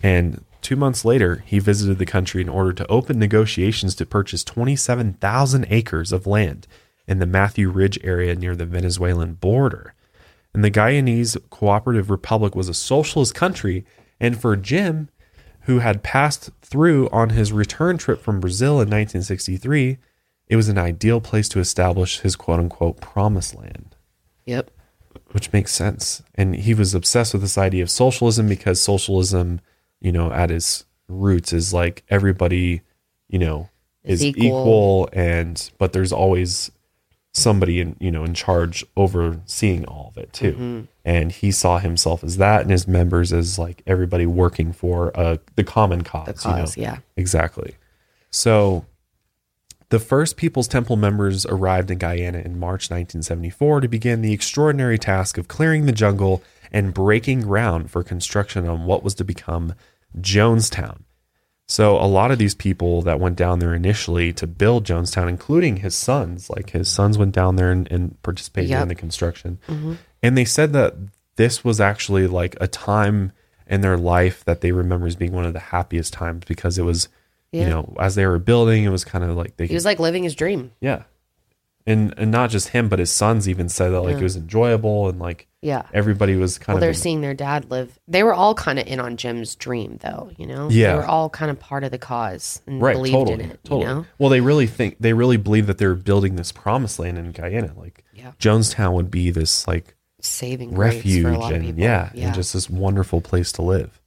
And two months later, he visited the country in order to open negotiations to purchase 27,000 acres of land in the Matthew Ridge area near the Venezuelan border. And the Guyanese Cooperative Republic was a socialist country, and for Jim, who had passed through on his return trip from Brazil in 1963, it was an ideal place to establish his quote unquote promised land Yep. which makes sense. And he was obsessed with this idea of socialism because socialism, you know, at its roots is like everybody, you know, Is equal. equal. and but there's always somebody in you know in charge overseeing all of it too. Mm-hmm. And he saw himself as that and his members as like everybody working for uh the common cause. The you know? cause, yeah. Exactly. So the first People's Temple members arrived in Guyana in March 1974 to begin the extraordinary task of clearing the jungle and breaking ground for construction on what was to become Jonestown. So a lot of these people that went down there initially to build Jonestown, including his sons, like his sons went down there and, and participated Yep. in the construction. Mm-hmm. And they said that this was actually like a time in their life that they remember as being one of the happiest times because it was, you know, as they were building, it was kind of like they He was like living his dream. yeah. And and not just him, but his sons even said that like Yeah. it was enjoyable and like Yeah. everybody was kind of Well, of they're in- seeing their dad live. They were all kind of in on Jim's dream, though. You know, Yeah. they were all kind of part of the cause and right, believed totally, in it. totally. You know, Well, they really think they really believe that they're building this promised land in Guyana. Like Yeah. Jonestown would be this like saving refuge for a lot and people. yeah, and just this wonderful place to live.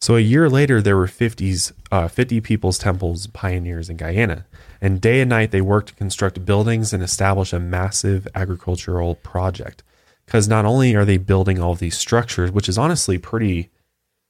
So a year later, there were 50s, uh, 50 People's Temples pioneers in Guyana, and day and night they worked to construct buildings and establish a massive agricultural project. Because not only are they building all these structures, which is honestly pretty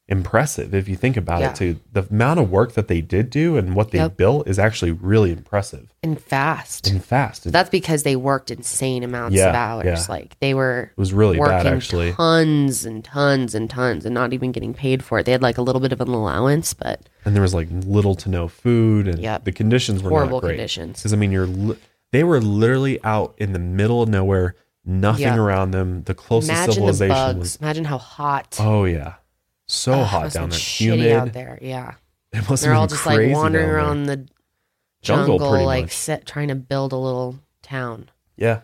impressive if you think about Yeah. it. Too the amount of work that they did do and what they Yep. built is actually really impressive and fast. and fast. That's because they worked insane amounts Yeah, of hours. yeah. Like they were it was really working bad actually. tons and tons and tons and not even getting paid for it. They had like a little bit of an allowance, but and there was like little to no food and Yep. the conditions were Horrible not great. conditions. because i mean you're li- they were literally out in the middle of nowhere nothing Yep. around them the closest imagine the civilization bugs. was Imagine how hot. oh yeah So Ugh, hot down there, humid. out there. Yeah, It must they're all just like wandering around the Jungle, jungle, like set, trying to build a little town. Yeah.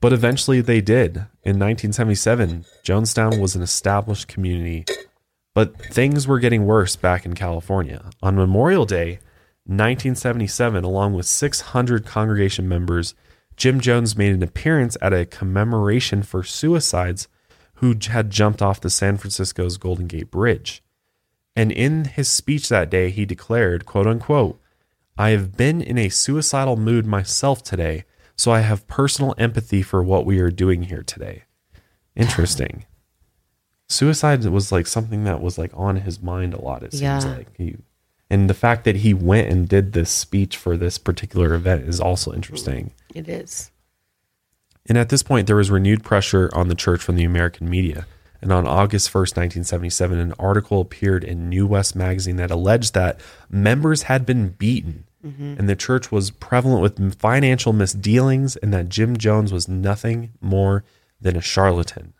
but eventually they did. In 1977, Jonestown was an established community, but things were getting worse back in California. On Memorial Day, 1977, along with 600 congregation members, Jim Jones made an appearance at a commemoration for suicides who had jumped off the San Francisco's Golden Gate Bridge. And in his speech that day, he declared, quote unquote, I have been in a suicidal mood myself today, so I have personal empathy for what we are doing here today. Interesting. Suicide was like something that was like on his mind a lot, it seems Yeah. like. He, and the fact that he went and did this speech for this particular event is also interesting. It is. And at this point, there was renewed pressure on the church from the American media. And on August 1st, 1977, an article appeared in New West magazine that alleged that members had been beaten mm-hmm. and the church was prevalent with financial misdealings and that Jim Jones was nothing more than a charlatan.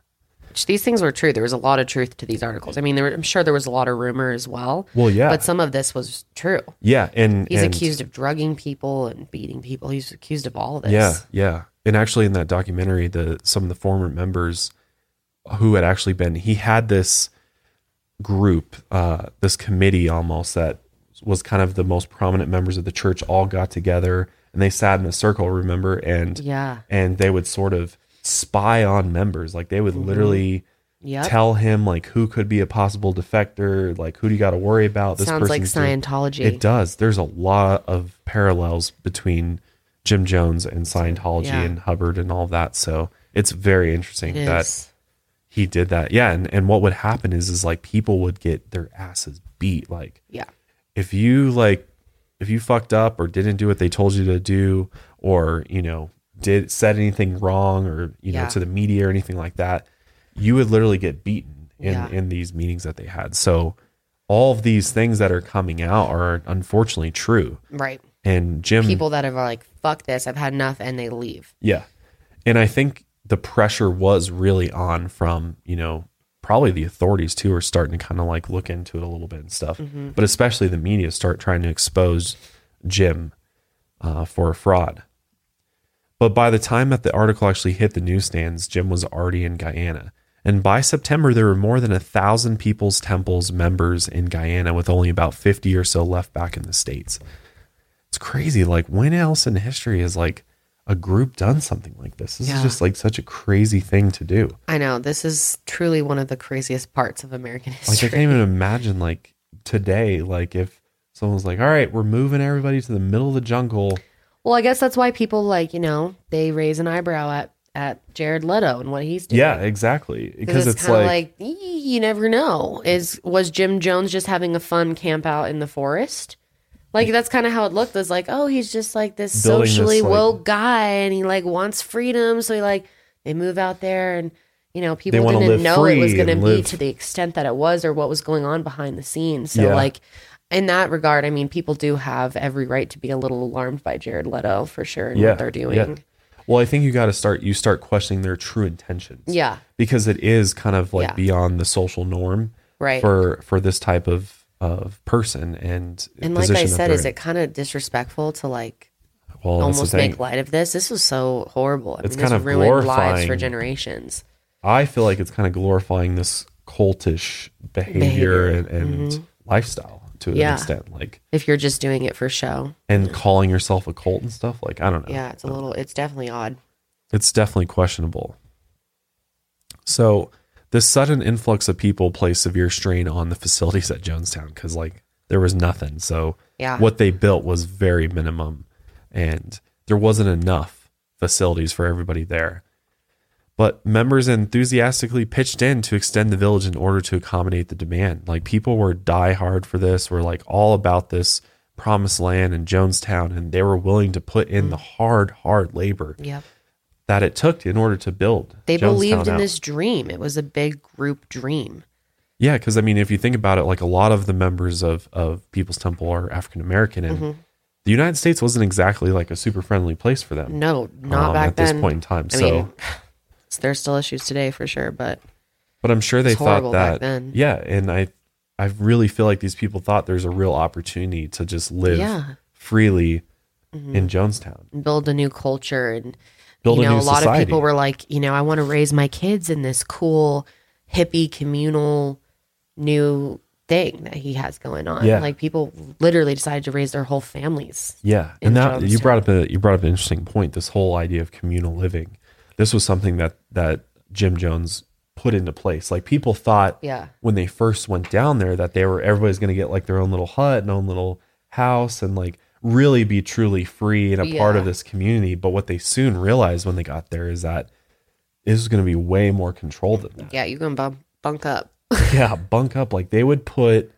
These things were true. There was a lot of truth to these articles. I mean, there were, I'm sure there was a lot of rumor as well. Well, yeah. but some of this was true. Yeah. And He's and- accused of drugging people and beating people. He's accused of all of this. Yeah, yeah. And actually, in that documentary, the some of the former members who had actually been, he had this group, uh, this committee almost that was kind of the most prominent members of the church all got together and they sat in a circle, remember, and Yeah. and they would sort of spy on members, like they would literally. Yep. Tell him like who could be a possible defector, like who do you got to worry about. This Sounds like person's doing- Scientology. it does. There's a lot of parallels between Jim Jones and Scientology Yeah. and Hubbard and all that. So it's very interesting It that is. he did that. Yeah, and, and what would happen is is like people would get their asses beat. Like Yeah. if you like if you fucked up or didn't do what they told you to do, or you know did said anything wrong or you know Yeah. to the media or anything like that, you would literally get beaten in Yeah. in these meetings that they had. So all of these things that are coming out are unfortunately true. Right. And Jim People that are like, fuck this, I've had enough, and they leave. Yeah. And I think the pressure was really on from, you know, probably the authorities too are starting to kind of like look into it a little bit and stuff. Mm-hmm. But especially the media start trying to expose Jim uh, for a fraud. But by the time that the article actually hit the newsstands, Jim was already in Guyana. And by September, there were more than a thousand People's Temples members in Guyana, with only about 50 or so left back in the States. It's crazy. Like, when else in history has like a group done something like this? This is just like such a crazy thing to do. I know. This is truly one of the craziest parts of American history. Like, I can't even imagine, like, today, like, if someone's like, all right, we're moving everybody to the middle of the jungle. well, I guess that's why people like, you know, they raise an eyebrow at, at Jared Leto and what he's doing. Yeah, exactly. Because Because it's, it's, like, like, you never know. Is was Jim Jones just having a fun camp out in the forest? Like that's kind of how it looked. It was like, oh, he's just like this Building this, socially like- woke guy, and he like wants freedom. So he like they move out there, and you know people didn't know it was going to be live- to the extent that it was, or what was going on behind the scenes. So Yeah. like. In that regard, I mean, people do have every right to be a little alarmed by Jared Leto for sure and yeah, what they're doing. yeah. Well, I think you got to start, you start questioning their true intentions. Yeah. Because it is kind of like beyond the social norm Right. for, for this type of, of person and, And like I said, is in. it kind of disrespectful to like well, almost make light of this. This was so horrible. I It's mean, this kind of ruined lives for generations. I feel like it's kind of glorifying this cultish behavior, Behavior. and, and mm-hmm. lifestyle to Yeah. an extent. Like, If you're just doing it for show, and calling yourself a cult and stuff. Like, I don't know. yeah, it's a little. It's definitely odd. It's definitely questionable. So, this sudden influx of people placed severe strain on the facilities at Jonestown because, like, there was nothing. So, Yeah. what they built was very minimum, and there wasn't enough facilities for everybody there. But members enthusiastically pitched in to extend the village in order to accommodate the demand. Like people were die hard for this, were like all about this promised land in Jonestown, and they were willing to put in the mm. hard, hard labor Yep. That it took in order to build. They Jonestown believed in out. this dream. It was a big group dream. Yeah, because I mean, if you think about it, like a lot of the members of of People's Temple are African American, and Mm-hmm. the United States wasn't exactly like a super friendly place for them. No, not um, back at this point in time. I so mean, there's still issues today for sure, but But I'm sure they thought that. then. Yeah, and I, I really feel like these people thought there's a real opportunity to just live Yeah. Mm-hmm. freely in Jonestown. And build a new culture and Build you a know new a lot society. of people were like you know i want to raise my kids in this cool hippie communal new thing that he has going on Yeah. like people literally decided to raise their whole families Yeah, and that you brought up a you brought up an interesting point. This whole idea of communal living. This was something that that Jim Jones put into place. Like people thought Yeah. when they first went down there that they were everybody's going to get like their own little hut and own little house and like really be truly free and a part of this community. But what they soon realized when they got there is that this is going to be way more controlled than that. yeah you can bump, bunk up yeah, bunk up. Like they would put,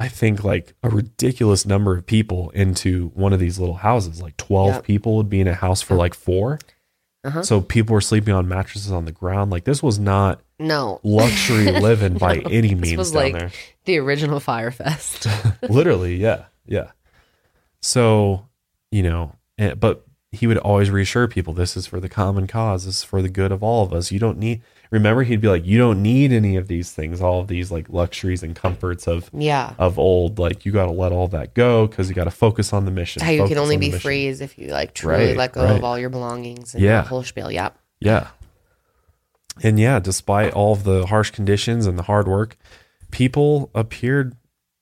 I think, like a ridiculous number of people into one of these little houses. Like 12 Yep. people would be in a house for like 4 Uh-huh. So people were sleeping on mattresses on the ground. Like this was not no luxury living by any means this was down like there. the original Fyre Fest Literally, yeah, yeah. So, you know, eh, but he would always reassure people this is for the common cause. This is for the good of all of us. You don't need, remember, he'd be like, you don't need any of these things, all of these like luxuries and comforts of, yeah of old. Like, you got to let all that go because you got to focus on the mission. how you can only on be free is if you like truly Right, let go right. of all your belongings and Yeah. the whole spiel yep Yeah. And yeah, despite all of the harsh conditions and the hard work, people appeared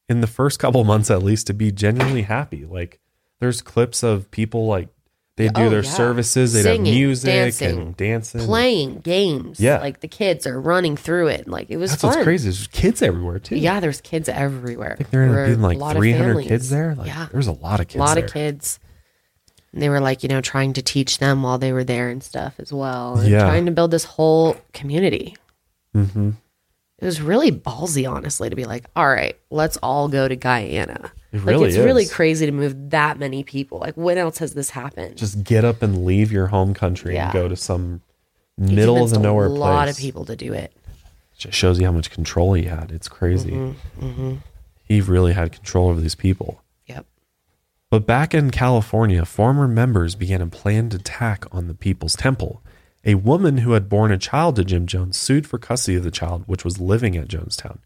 in the first couple months at least to be genuinely happy. Like there's clips of people like they do Oh, their yeah. services, they'd have music dancing, and dancing. playing games Yeah. like the kids are running through it like it was That's fun what's crazy. There's kids everywhere too. Yeah, there's kids everywhere. I think there ended were up being like 300 kids there. Like yeah, there's a lot of kids a lot there. of kids. And they were like, you know, trying to teach them while they were there and stuff as well. And Yeah. trying to build this whole community. hmm It was really ballsy, honestly, to be like, all right, let's all go to Guyana. It like, really it's really crazy to move that many people. Like, when else has this happened? Just get up and leave your home country and go to some middle of the nowhere place. A lot place. of people to do it. just shows you how much control he had. It's crazy. Mm-hmm, He really had control over these people. Yep. But back in California, former members began a planned attack on the People's Temple. A woman who had borne a child to Jim Jones sued for custody of the child, which was living at Jonestown.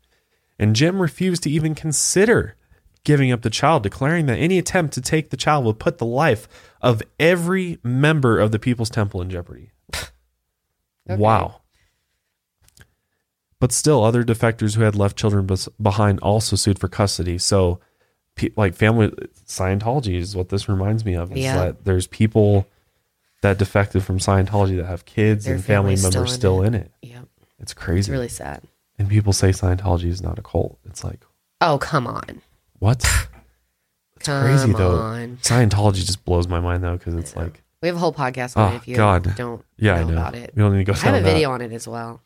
And Jim refused to even consider giving up the child, declaring that any attempt to take the child would put the life of every member of the People's Temple in jeopardy. Wow. But still, other defectors who had left children bes- behind also sued for custody. So, pe- like family Scientology is what this reminds me of. Is Yeah. that there's people that defected from Scientology that have kids Their and family members still still in in it. Yep. It's It's crazy. really sad. and people say Scientology is not a cult. It's like Oh, come on. what? It's crazy though. on. Scientology just blows my mind though because it's like We have a whole podcast on Oh, it if you God. don't yeah, know, I know. about it. We don't need to go. I have a that. video on it as well.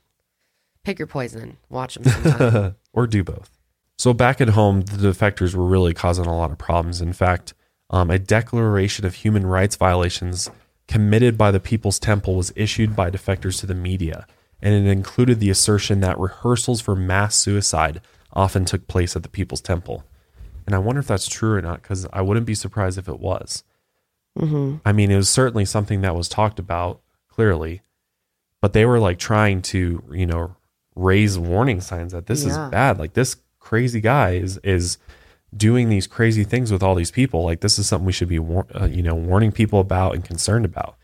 Pick your poison. Watch them sometime. or do both. So back at home, the defectors were really causing a lot of problems. In fact, um, a declaration of human rights violations committed by the People's Temple was issued by defectors to the media, and it included the assertion that rehearsals for mass suicide often took place at the People's Temple. And I wonder if that's true or not, because I wouldn't be surprised if it was. hmm I mean, it was certainly something that was talked about clearly, but they were like trying to, you know, raise warning signs that this Yeah. is bad. Like this crazy guy is is doing these crazy things with all these people. Like this is something we should be, war- uh, you know, warning people about and concerned about.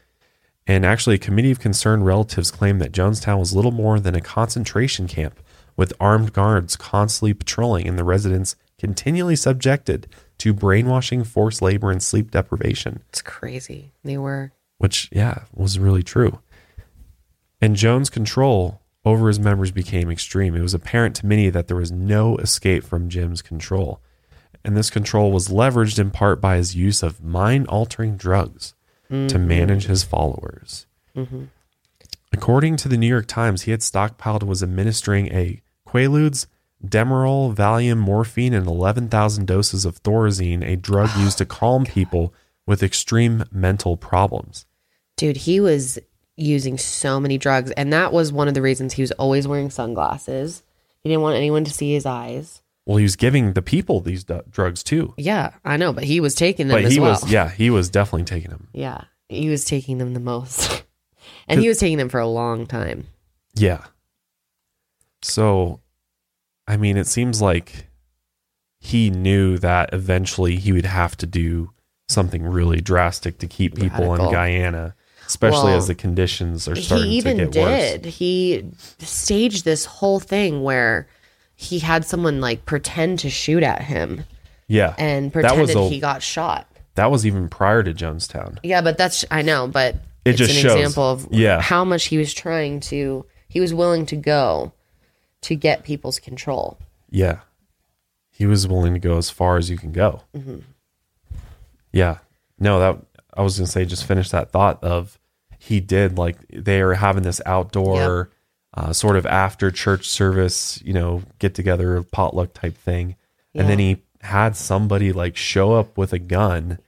And actually, a committee of concerned relatives claimed that Jonestown was little more than a concentration camp with armed guards constantly patrolling and the residents continually subjected to brainwashing, forced labor, and sleep deprivation It's crazy. They were. which yeah was really true and jones control over his members became extreme it was apparent to many that there was no escape from jim's control and this control was leveraged in part by his use of mind altering drugs to mm-hmm. manage his followers mm-hmm. according to the new york times he had stockpiled and was administering a quaaludes demerol valium morphine and 11000 doses of thorazine a drug oh used to calm people with extreme mental problems Dude, he was using so many drugs. And that was one of the reasons he was always wearing sunglasses. He didn't want anyone to see his eyes. Well, he was giving the people these d- drugs too. Yeah, I know, but he was taking them But as he well. was, yeah, he was definitely taking them. Yeah, he was taking them the most. and he was taking them for a long time. Yeah. So, I mean, it seems like he knew that eventually he would have to do something really drastic to keep people Radical. in Guyana, especially Well, as the conditions are starting to get worse. He even did. He staged this whole thing where he had someone like pretend to shoot at him Yeah, and pretended a- he got shot. that was even prior to Jonestown. Yeah, but that's I know, but It it's just an shows. example of Yeah. how much he was trying to he was willing to go to get people's control. Yeah. He was willing to go as far as you can go. Mm-hmm. Yeah. No, that I was going to say, just finish that thought of he did like they are having this outdoor uh, sort of after church service, you know, get together potluck type thing. And then he had somebody like show up with a gun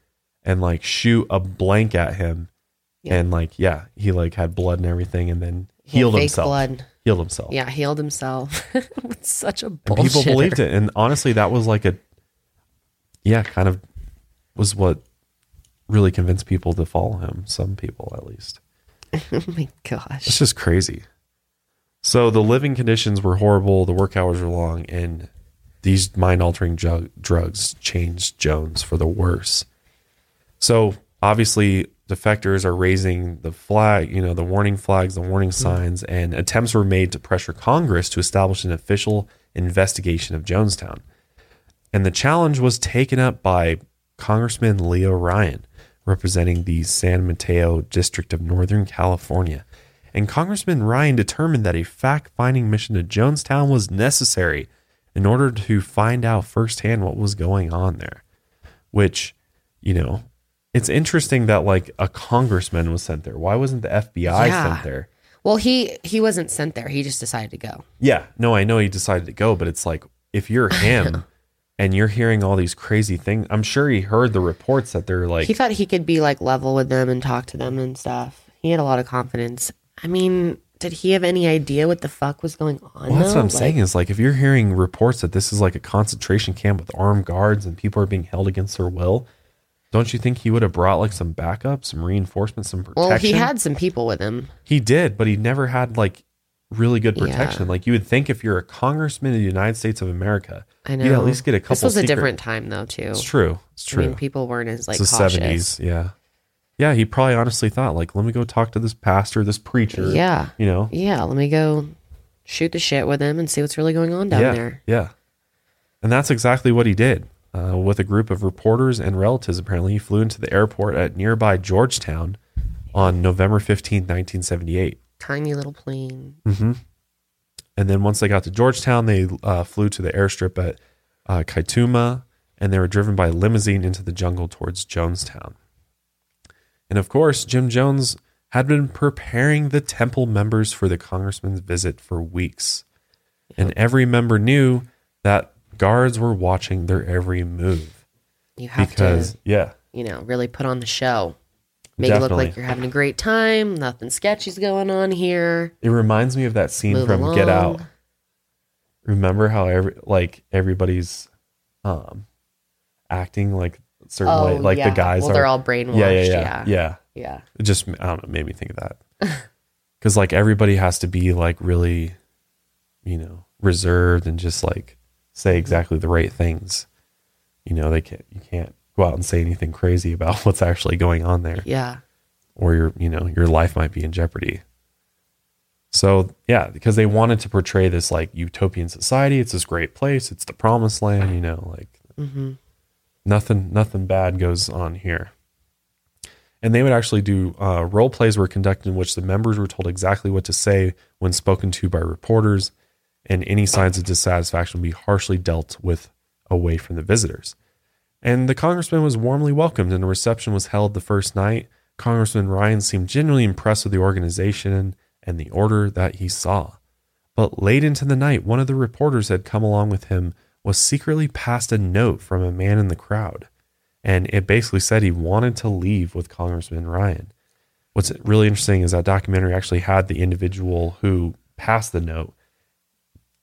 and like shoot a blank at him. Yeah. And like, yeah, he like had blood and everything and then He healed himself. blood. Healed himself. Yeah, healed himself. Such a bullshit. people believed it and honestly that was like a yeah kind of was what really convinced people to follow him some people at least oh my gosh. it's just crazy so the living conditions were horrible the work hours were long and these mind altering drug- drugs changed jones for the worse. So obviously defectors are raising the flag you know the warning flags the warning hmm. signs and attempts were made to pressure congress to establish an official investigation of jonestown. And the challenge was taken up by Congressman Leo Ryan, representing the San Mateo district of Northern California. And Congressman Ryan determined that a fact finding mission to Jonestown was necessary in order to find out firsthand what was going on there. Which, you know, it's interesting that like a congressman was sent there. Why wasn't the FBI Yeah. sent there? Well, he he wasn't sent there. He just decided to go. Yeah, no, I know he decided to go, but it's like if you're him and you're hearing all these crazy things, I'm sure he heard the reports that they're like, he thought he could be like level with them and talk to them and stuff. He had a lot of confidence. I mean, did he have any idea what the fuck was going on? well, that's though? what I'm Like, saying is like if you're hearing reports that this is like a concentration camp with armed guards and people are being held against their will, don't you think he would have brought like some backup, some reinforcement, some protection? Well, he had some people with him. He did, but he never had like really good Yeah. protection. Like you would think if you're a congressman of the United States of America, I know. you'd at least get a couple. Of this was a different time though, too. It's true. It's I true. mean, people weren't as like it's the cautious. seventies. Yeah, yeah. He probably honestly thought like, let me go talk to this pastor, this preacher. Yeah. you know. Yeah, let me go shoot the shit with him and see what's really going on down yeah, there. yeah. And that's exactly what he did. Uh, with a group of reporters and relatives, apparently, he flew into the airport at nearby Georgetown on November fifteenth, 1978. Tiny little plane. And then once they got to Georgetown, they uh, flew to the airstrip at uh, Kaituma, and they were driven by limousine into the jungle towards Jonestown. And of course, Jim Jones had been preparing the temple members for the congressman's visit for weeks. And every member knew that guards were watching their every move. You have Because, to, yeah, you know, really put on the show. Make it look like you're having a great time. Nothing sketchy's going on here. it reminds me of that scene Move from Get Out. Remember how every like everybody's um acting like certain way, oh, like Oh, yeah. the guys Well, are they're all brainwashed. yeah, yeah, Yeah. yeah, yeah. It just I don't know, made me think of that. Cuz like everybody has to be like really you know, reserved and just like say exactly the right things. You know, they can't you can't go out and say anything crazy about what's actually going on there Yeah. or your you know, your life might be in jeopardy. So, yeah, because they wanted to portray this like utopian society, it's this great place, it's the promised land, you know, like mm-hmm. Nothing nothing bad goes on here. And they would actually do uh, role plays were conducted in which the members were told exactly what to say when spoken to by reporters and any signs of dissatisfaction would be harshly dealt with away from the visitors. And the congressman was warmly welcomed and a reception was held the first night. Congressman ryan seemed genuinely impressed with the organization and the order that he saw. But late into the night, one of the reporters had come along with him was secretly passed a note from a man in the crowd. And it basically said he wanted to leave with Congressman Ryan. What's really interesting is that documentary actually had the individual who passed the note.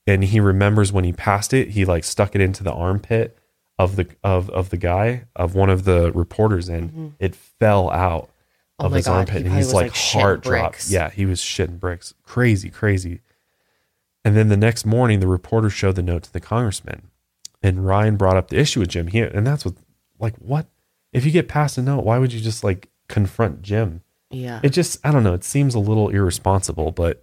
And he remembers when he passed it, he like stuck it into the armpit of the of of the guy, of one of the reporters, and it fell out Oh of his God, armpit. he and he's like like, heart dropped. Yeah, he was shitting bricks. Crazy, crazy. And then the next morning, the reporter showed the note to the congressman, and Ryan brought up the issue with Jim. here, and that's what, like, what if you get past a note? Why would you just like confront Jim? Yeah. It just, I don't know. It seems a little irresponsible. But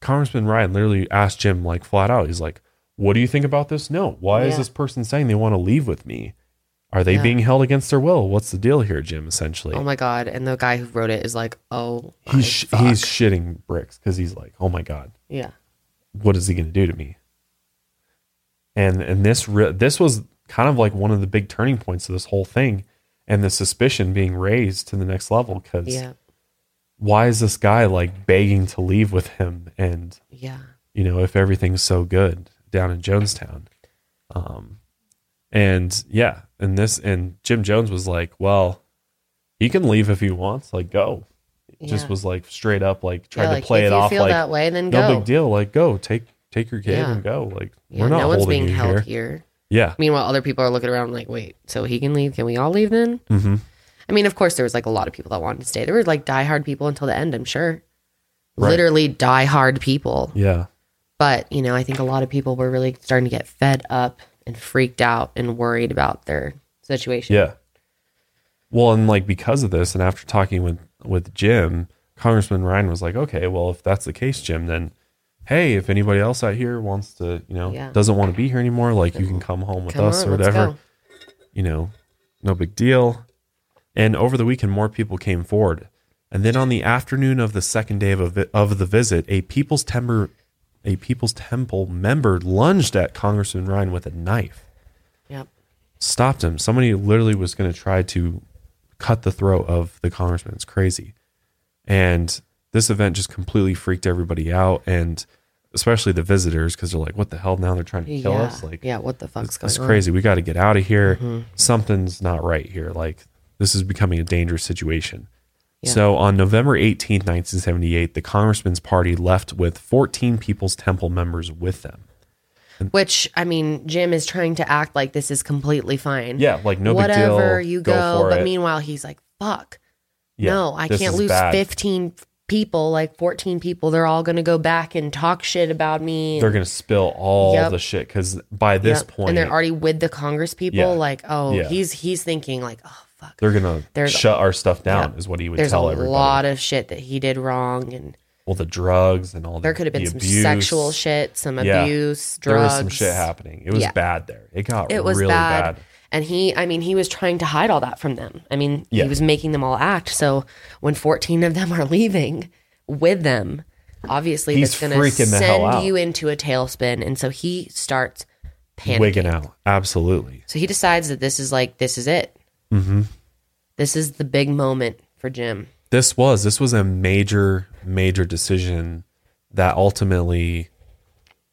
Congressman Ryan literally asked Jim like flat out. He's like, "What do you think about this note? Why is this person saying they want to leave with me? Are they Yeah. being held against their will? What's the deal here, Jim? Essentially, oh my god! And the guy who wrote it is like, oh, he's sh- he's shitting bricks because he's like, oh my god, yeah, what is he going to do to me? And and this re- this was kind of like one of the big turning points of this whole thing, and the suspicion being raised to the next level because yeah, why is this guy like begging to leave with him? And yeah, you know if everything's so good down in Jonestown, um, and yeah, and this and Jim Jones was like, well, he can leave if he wants, like go. It just was like straight up like tried Yeah, to play if it you off feel like that way, then no go. big deal. Like, go take take your kid Yeah. and go. Like, Yeah, we're not no one's being held here. here. Yeah, Meanwhile, other people are looking around like, wait, so he can leave? Can we all leave then? hmm I mean, of course, there was like a lot of people that wanted to stay. There were like diehard people until the end, I'm sure. Right. Literally diehard people. yeah, But, you know, I think a lot of people were really starting to get fed up and freaked out and worried about their situation. yeah. Well, and like because of this, and after talking with with Jim, Congressman Ryan was like, okay, well, if that's the case, Jim, then hey, if anybody else out here wants to, you know, Yeah. doesn't want to be here anymore, like you can come home with Come us on, or whatever. you know, no big deal. And over the weekend, more people came forward. And then on the afternoon of the second day of, a vi- of the visit, a People's Temple, a People's Temple member lunged at Congressman Ryan with a knife, Yep. stopped him. Somebody literally was going to try to cut the throat of the congressman. It's crazy. And this event just completely freaked everybody out, and especially the visitors because they're like, "What the hell? Now they're trying to kill yeah. us!" Like, yeah, what the fuck's it's, going it's on? crazy. We got to get out of here. Mm-hmm. Something's not right here. Like this is becoming a dangerous situation. Yeah. So on November 18th, 1978, the Congressman's party left with 14 People's Temple members with them. Which, I mean, Jim is trying to act like this is completely fine. Yeah, like no Whatever, big deal. you go. for but it. meanwhile, he's like, fuck. Yeah, no, I can't lose bad. 15 people, like 14 people. They're all going to go back and talk shit about me. They're gonna spill all Yep. the shit because by this Yep. point, and they're already with the Congress people. Yeah. Like, oh, Yeah. he's he's thinking like, oh fuck. they're gonna shut our stuff down. Yep. Is what he would tell. There's a lot of shit that he did wrong, and well, the drugs and all. That. There could have been some abuse. sexual shit, some Yeah. abuse, There was some shit happening. It was bad there. It got It was really bad. bad. And he, I mean, he was trying to hide all that from them. I mean, Yeah. he was making them all act. So when 14 of them are leaving with them, obviously He's that's going to freaking the hell out. send you into a tailspin. And so he starts panicking. Wigging out. Absolutely. So he decides that this is like, this is it. Mm-hmm. This is the big moment for Jim. this was this was a major major decision that ultimately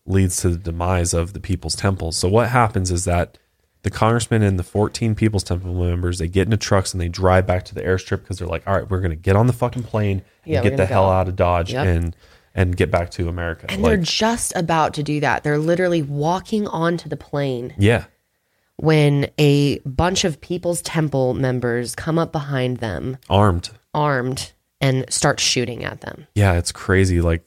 leads to the demise of the people's temple so what happens is that the congressman and the 14 people's temple members they get into trucks and they drive back to the airstrip because they're like all right we're going to get on the fucking plane and we're get the hell go." out of dodge Yep. and and get back to america And they're just about to do that. They're literally walking onto the plane yeah when a bunch of People's Temple members come up behind them, armed armed, and start shooting at them. yeah it's crazy like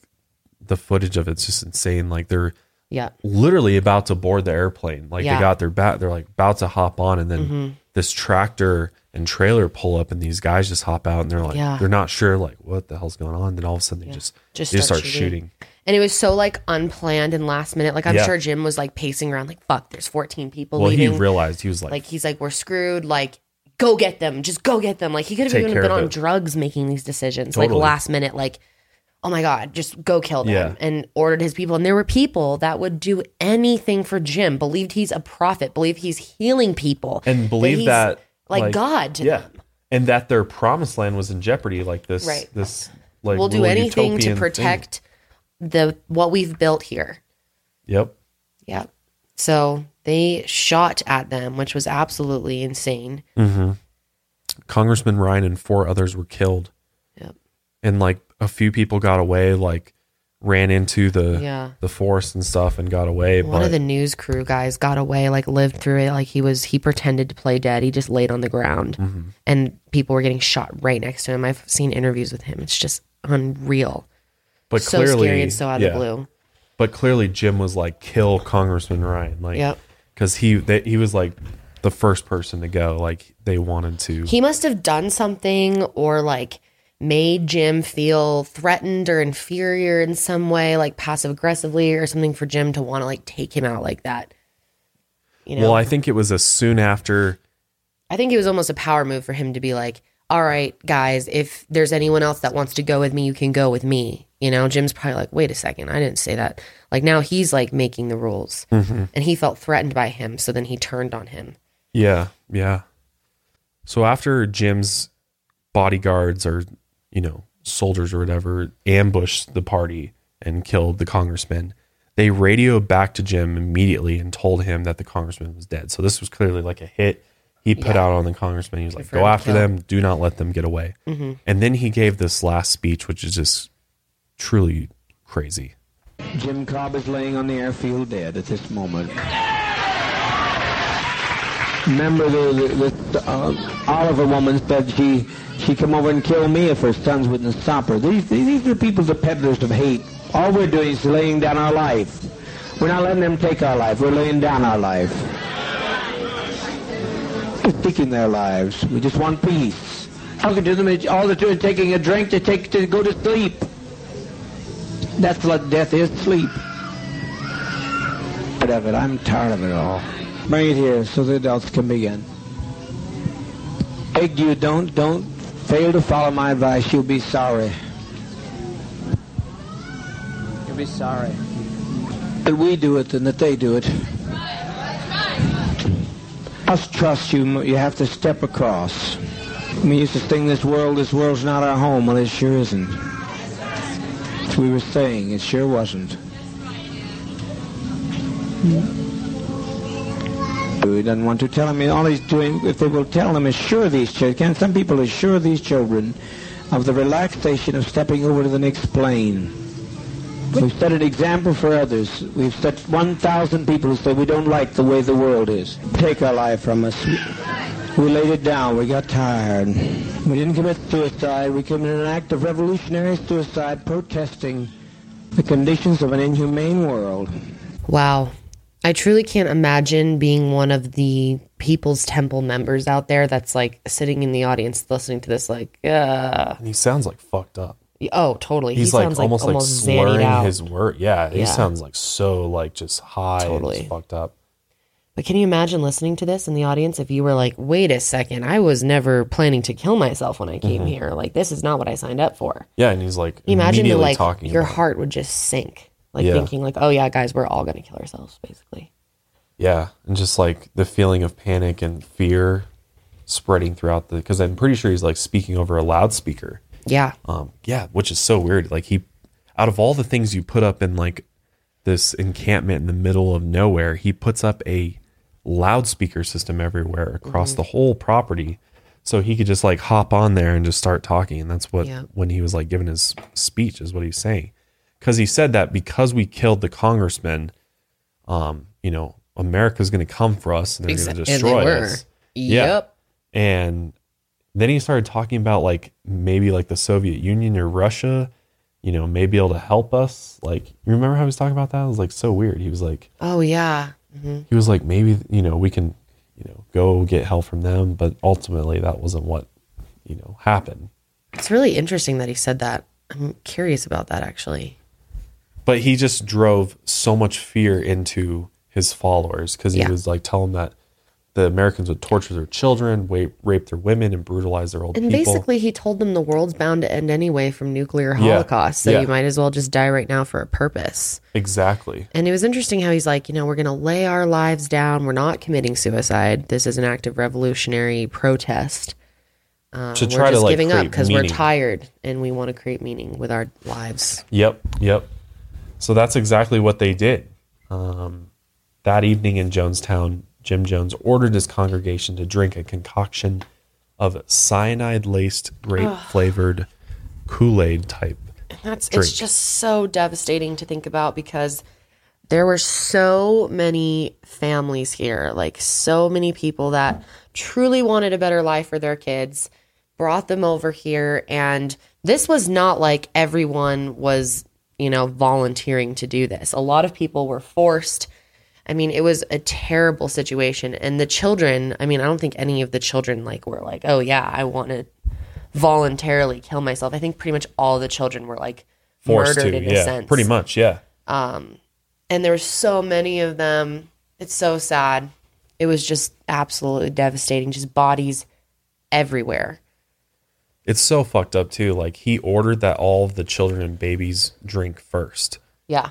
the footage of it's just insane like they're Yeah. literally about to board the airplane. Like Yeah. they got their bat, they're like about to hop on, and then Mm-hmm. this tractor and trailer pull up, and these guys just hop out, and they're like, Yeah. they're not sure, like what the hell's going on. and Then all of a sudden, they just Just they start start shooting. shooting. And it was so like unplanned and last minute. Like I'm Yeah. sure Jim was like pacing around like, fuck, there's 14 people Well, he realized he was like, like he's like, we're screwed. Like, go get them. Just go get them. Like he could have even been on it. drugs making these decisions. Like last minute, like, oh my God, just go kill them. Yeah. And ordered his people. And there were people that would do anything for Jim, believed he's a prophet, believed he's healing people. and believe that like, God to yeah, them. and that their promised land was in jeopardy. Like this, Right. this like We'll do anything to utopian thing. protect the what we've built here. Yep. Yep. So they shot at them, which was absolutely insane. Mm-hmm. Congressman Ryan and four others were killed. And like a few people got away, like ran into the Yeah. the forest and stuff and got away. One but of the news crew guys got away, like lived through it. Like he was, he pretended to play dead. He just laid on the ground, Mm-hmm. and people were getting shot right next to him. I've seen interviews with him. It's just unreal. but so clearly, scary and so out yeah. of the blue. but clearly Jim was like kill Congressman Ryan, like Yep. because he that he was like the first person to go. Like they wanted to. He must have done something or like made Jim feel threatened or inferior in some way, like passive aggressively or something for Jim to want to like take him out like that. You know, well, I think it was a soon after. I think it was almost a power move for him to be like, all right, guys, if there's anyone else that wants to go with me, you can go with me. You know, Jim's probably like, wait a second, I didn't say that. Like now he's like making the rules. Mm-hmm. And he felt threatened by him. So then he turned on him. Yeah, yeah. So after Jim's bodyguards or you know soldiers or whatever ambushed the party and killed the congressman, they radioed back to Jim immediately and told him that the congressman was dead. So this was clearly like a hit he put Yeah. out on the congressman. He was like, For "Go after kill. them. Do not let them get away." Mm-hmm. And then he gave this last speech, which is just truly crazy. Jim Cobb is laying on the airfield dead at this moment. Remember the, the, the uh, Oliver woman said she she come over and kill me if her sons wouldn't stop her. These these are people, the peddlers of hate. All we're doing is laying down our life. We're not letting them take our life. We're laying down our life. They're taking their lives. We just want peace. We do them all they're doing taking a drink to take to go to sleep. That's what death is, sleep. It. I'm tired of it all. Bring it here so the adults can begin. Beg you, don't, don't fail to follow my advice. You'll be sorry. You'll be sorry. That we do it than that they do it. Must trust you. You have to step across. We used to think this world, this world's not our home. Well, it sure isn't. As we were saying, it sure wasn't. Hmm. He doesn't want to tell him. All he's doing, if they will tell him, assure these children. Some people assure these children of the relaxation of stepping over to the next plane. We've set an example for others. We've set 1,000 people who say we don't like the way the world is. Take our life from us. We laid it down. We got tired. We didn't commit suicide. We committed an act of revolutionary suicide protesting the conditions of an inhumane world. Wow. I truly can't imagine being one of the People's Temple members out there that's like sitting in the audience listening to this, like, uh, And he sounds like fucked up. oh, totally. He's he like sounds almost like almost slurring his word. Yeah, he Yeah. sounds like so like just high Totally. and just fucked up. But can you imagine listening to this in the audience if you were like, wait a second, I was never planning to kill myself when I came Mm-hmm. here. Like, this is not what I signed up for. Yeah, and he's like imagine the, like talking your it. heart would just sink, like Yeah. thinking like, oh yeah, guys, we're all gonna kill ourselves, basically. Yeah, and just like the feeling of panic and fear spreading throughout the because I'm pretty sure he's like speaking over a loudspeaker. Yeah, Um, yeah, which is so weird. Like he, out of all the things you put up in like this encampment in the middle of nowhere, he puts up a loudspeaker system everywhere across Mm-hmm. the whole property, so he could just like hop on there and just start talking. And that's what Yeah. when he was like giving his speech is what he's saying, because he said that because we killed the congressman, um, you know, America's going to come for us and they're Exa- going to destroy were. us. Yeah. Yep. And then he started talking about like maybe like the Soviet Union or Russia, you know, may be able to help us. Like, you remember how he was talking about that? It was like so weird. He was like, Oh yeah. he was like, maybe, you know, we can, you know, go get help from them. But ultimately, that wasn't what, you know, happened. It's really interesting that he said that. I'm curious about that actually. But he just drove so much fear into his followers because he Yeah. was like telling that the Americans would torture their children, rape, rape their women, and brutalize their old And people. basically, he told them the world's bound to end anyway from nuclear Yeah. holocaust, so Yeah. you might as well just die right now for a purpose. exactly. And it was interesting how he's like, you know, we're going to lay our lives down. We're not committing suicide. This is an act of revolutionary protest. Uh, To we're try to, just like, giving up because we're tired and we want to create meaning with our lives. Yep, yep. So that's exactly what they did. Um, that evening in Jonestown, Jim Jones ordered his congregation to drink a concoction of cyanide laced, grape flavored Kool Aid type. That's drink. it's just so devastating to think about because there were so many families here, like so many people that truly wanted a better life for their kids, brought them over here and this was not like everyone was, you know, volunteering to do this. A lot of people were forced. I mean, it was a terrible situation. And the children, I mean, I don't think any of the children like were like, oh yeah, I want to voluntarily kill myself. I think pretty much all the children were like Forced murdered to, in a sense. pretty much, yeah. Um and there were so many of them. It's so sad. It was just absolutely devastating. Just bodies everywhere. It's so fucked up too. Like he ordered that all of the children and babies drink first, Yeah.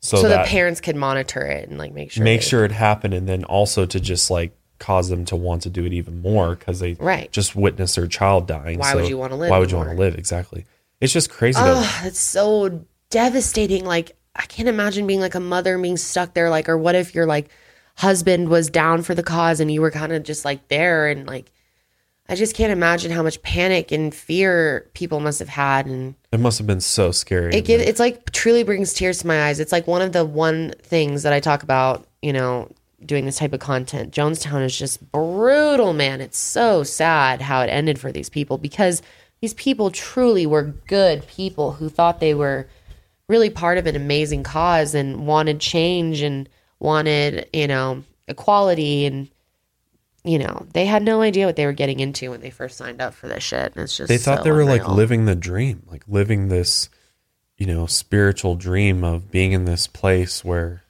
so, So, the parents could monitor it and like make sure. make they- sure it happened, and then also to just like cause them to want to do it even more because they Right. just witnessed their child dying. Why So would you wanna live Why would you want to live? Exactly. It's just crazy. to Oh, it's so devastating. Like I can't imagine being like a mother and being stuck there. Like, or what if your like husband was down for the cause and you were kind of just like there and like. I just can't imagine how much panic and fear people must have had, and It must have been so scary. it give, it's like truly brings tears to my eyes. It's like one of the one things that I talk about, you know, doing this type of content. Jonestown is just brutal, man. It's so sad how it ended for these people because these people truly were good people who thought they were really part of an amazing cause and wanted change and wanted, you know, equality and you know, they had no idea what they were getting into when they first signed up for this shit. And it's just they thought so they were like living the dream, like living this, you know, spiritual dream of being in this place where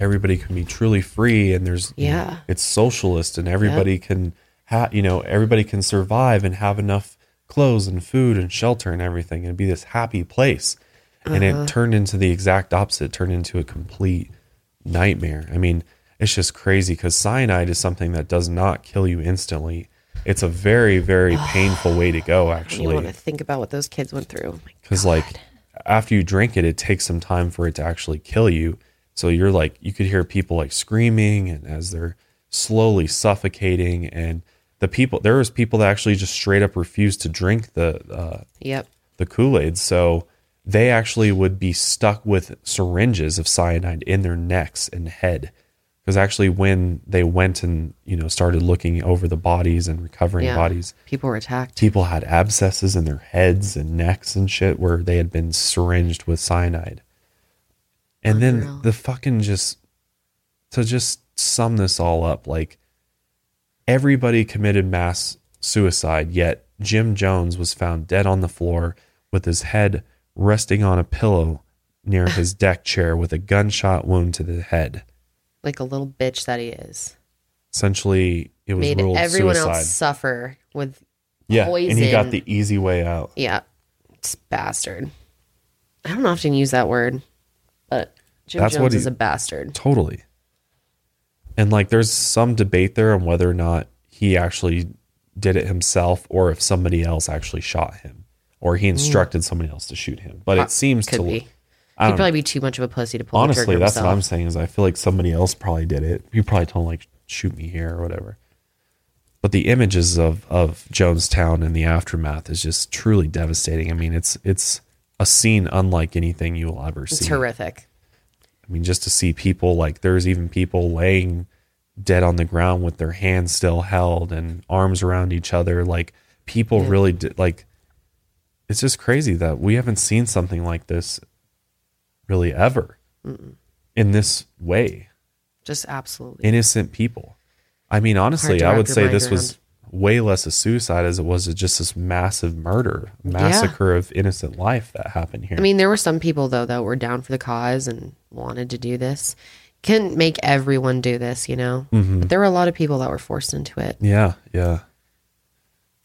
everybody can be truly free and there's you know, Yeah. it's socialist and everybody can ha you know everybody can survive and have enough clothes and food and shelter and everything and be this happy place and Uh-huh. it turned into the exact opposite it turned into a complete nightmare i mean it's just crazy because cyanide is something that does not kill you instantly it's a very very painful way to go actually. You want to think about what those kids went through. Because like after you drink it it takes some time for it to actually kill you so you're like you could hear people like screaming and as they're slowly suffocating and the people there was people that actually just straight up refused to drink the uh, Yep. the kool-aid so they actually would be stuck with syringes of cyanide in their necks and head because actually when they went and you know started looking over the bodies and recovering Yeah. bodies People were attacked. people had abscesses in their heads and necks and shit where they had been syringed with cyanide. And then the fucking just to just sum this all up, like everybody committed mass suicide, yet Jim Jones was found dead on the floor with his head resting on a pillow near his deck chair with a gunshot wound to the head. Like a little bitch that he is. Essentially, it was Made ruled everyone suicide. else suffer with yeah, and he got the easy way out. yeah, it's bastard. I don't often use that word, but Jim That's Jones what he- is a bastard. Totally. And like there's some debate there on whether or not he actually did it himself or if somebody else actually shot him or he mm. instructed somebody else to shoot him. But it uh, seems Could to be. He'd probably be too much of a pussy to pull the honestly that's himself. what I'm saying is I feel like somebody else probably did it. He probably told him like shoot me here or whatever. But the images of of Jonestown and the aftermath is just truly devastating. I mean, it's it's a scene unlike anything you will ever see. It's horrific. I mean, just to see people like there's even people laying dead on the ground with their hands still held and arms around each other. Like people really did, like it's just crazy that we haven't seen something like this really ever in this way. Just absolutely. Innocent people. I mean, honestly, I would say this was way less a suicide as it was just this massive murder, massacre of innocent life that happened here. I mean, there were some people though that were down for the cause and wanted to do this. Couldn't make everyone do this, you know. Mm-hmm. But there were a lot of people that were forced into it. yeah, yeah.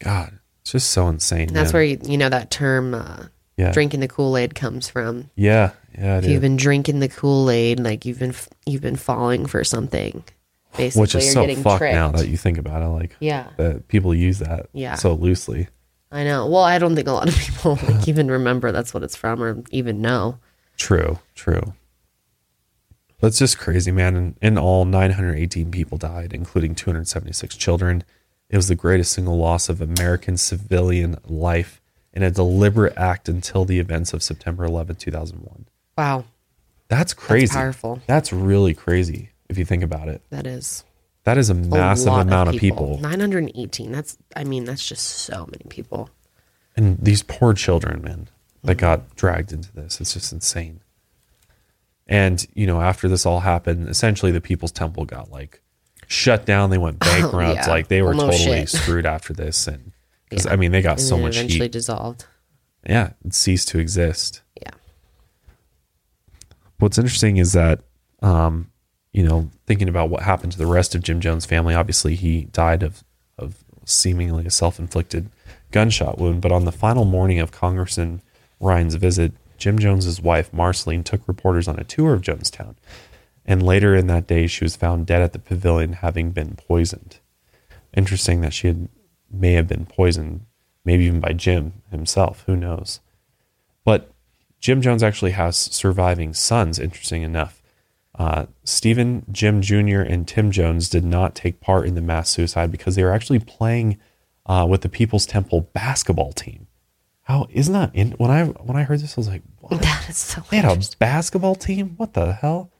God, it's just so insane. And that's man. where you, you know that term uh, yeah. drinking the Kool Aid comes from. Yeah, yeah, If you've been drinking the Kool Aid, like you've been you've been falling for something. Basically, which is you're so getting fucked tricked. now that you think about it. Like, Yeah. that people use that Yeah. so loosely. I know. Well, I don't think a lot of people like even remember that's what it's from or even know. True, true. That's just crazy, man. In, in all, 918 people died, including 276 children. It was the greatest single loss of American civilian life in a deliberate act until the events of September 11, 2001. Wow, That's crazy. powerful. That's really crazy if you think about it. that is That is a a massive lot amount of people. Nine hundred and eighteen. That's I mean that's just so many people. And these poor children, man. that mm. got dragged into this. It's just insane. And you know, after this all happened, essentially the People's Temple got like shut down. They went oh, bankrupt. yeah. Like they were totally screwed after this. And Yeah. I mean, they got And so much eventually heat. dissolved. Yeah, it ceased to exist. What's interesting is that um, you know thinking about what happened to the rest of Jim Jones' family. Obviously, he died of of seemingly a self inflicted gunshot wound. But on the final morning of Congressman Ryan's visit, Jim Jones's wife Marceline took reporters on a tour of Jonestown, and later in that day, she was found dead at the pavilion, having been poisoned. Interesting that she had may have been poisoned, maybe even by Jim himself. Who knows? But Jim Jones actually has surviving sons, interesting enough. Uh, Stephen, Jim Jr., and Tim Jones did not take part in the mass suicide because they were actually playing uh, with the People's Temple basketball team. How isn't that in when I when I heard this, I was like, what? That is so They had a basketball team? What the hell?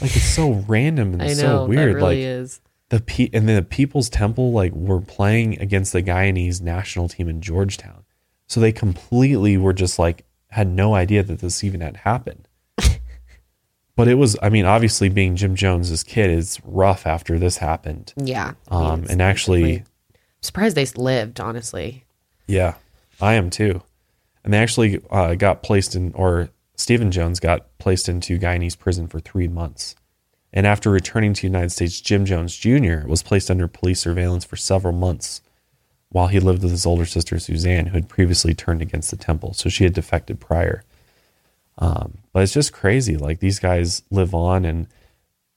Like it's so random and I know. so weird. Really like is. the pe- and then the People's Temple like were playing against the Guyanese national team in Georgetown, so they completely were just like had no idea that this even had happened. but it was, I mean, obviously being Jim Jones's kid is rough after this happened. Yeah. Um, and actually, surprised they lived, honestly. yeah, I am too. And they actually uh, got placed in, or Stephen Jones got placed into Guyanese prison for three months. And after returning to the United States, Jim Jones Jr. was placed under police surveillance for several months while he lived with his older sister, Suzanne, who had previously turned against the temple. So she had defected prior. Um, but it's just crazy. Like these guys live on, and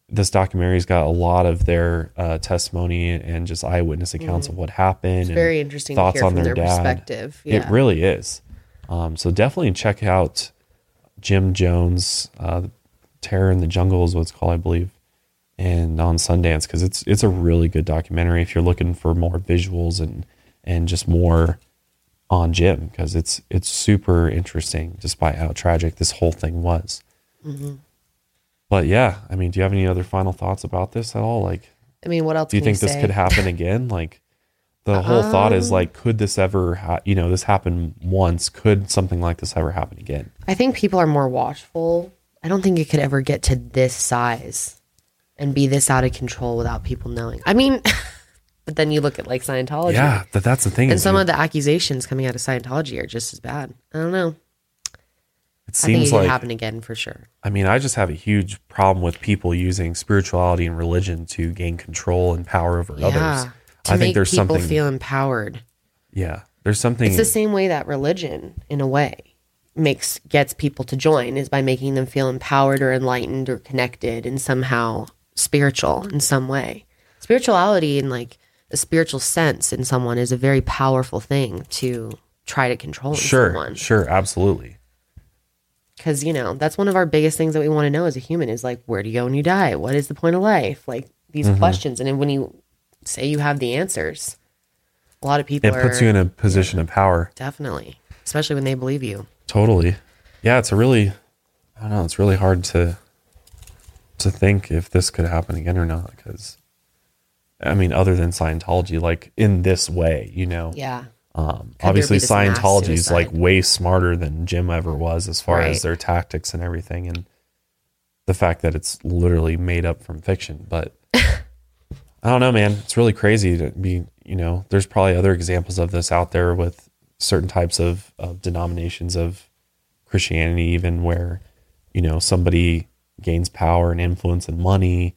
this documentary's got a lot of their uh, testimony and just eyewitness accounts of what happened. Mm-hmm. It's very interesting to hear from their perspective. It really is. Um, so definitely check out Jim Jones, uh, Terror in the Jungle is what it's called, I believe, and on Sundance because it's it's a really good documentary if you're looking for more visuals and and just more on Jim because it's it's super interesting despite how tragic this whole thing was. Mm-hmm. But yeah, I mean, do you have any other final thoughts about this at all? Like, I mean, what else do you think this say? could happen again? Like, the whole thought is like, could this ever, ha- you know, this happened once? Could something like this ever happen again? I think people are more watchful. I don't think it could ever get to this size and be this out of control without people knowing. I mean, but then you look at like Scientology. Yeah, that that's the thing. And some of the accusations coming out of Scientology are just as bad. I don't know. it I think seems it like happen again for sure. I mean, I just have a huge problem with people using spirituality and religion to gain control and power over Yeah. others. I think there's people something. feel empowered. yeah, there's something. It's the same way that religion, in a way, makes gets people to join is by making them feel empowered or enlightened or connected and somehow spiritual in some way. Spirituality and like a spiritual sense in someone is a very powerful thing to try to control in sure, someone. sure, absolutely. Because you know that's one of our biggest things that we want to know as a human is like where do you go when you die? What is the point of life? Like these Mm-hmm. questions, and when you say you have the answers, a lot of people It puts are you in a position of power. definitely, especially when they believe you. Totally. Yeah, it's a really I don't know, it's really hard to to think if this could happen again or not cuz I mean other than Scientology like in this way, you know. Yeah. Um obviously be this mass Scientology is like way smarter than Jim ever was as far Right. as their tactics and everything and the fact that it's literally made up from fiction, but I don't know, man. It's really crazy to be, you know, there's probably other examples of this out there with certain types of, of denominations of Christianity, even where, you know, somebody gains power and influence and money,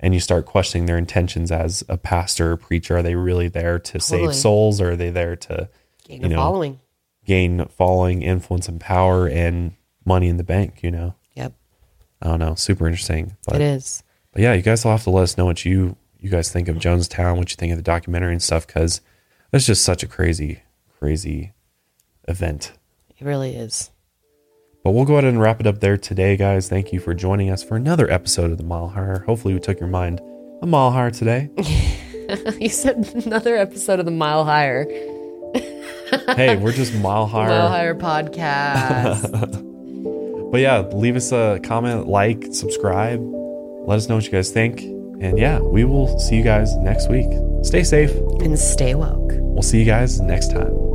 and you start questioning their intentions as a pastor or preacher. Are they really there to Totally. save souls or are they there to Gain You know, following. gain following, influence, and power and money in the bank? You know, Yep. I don't know. Super interesting. But it is. but yeah, you guys will have to let us know what you you guys think of Jonestown, what you think of the documentary and stuff, because it's just such a crazy, crazy event. It really is. But we'll go ahead and wrap it up there today, guys. Thank you for joining us for another episode of the Mile Higher. Hopefully, we took your mind a mile higher today. you said another episode of the Mile Higher. hey, we're just mile higher. Mile Higher podcast. But yeah, leave us a comment, like, subscribe. Let us know what you guys think. And yeah, we will see you guys next week. Stay safe. and stay woke. We'll see you guys next time.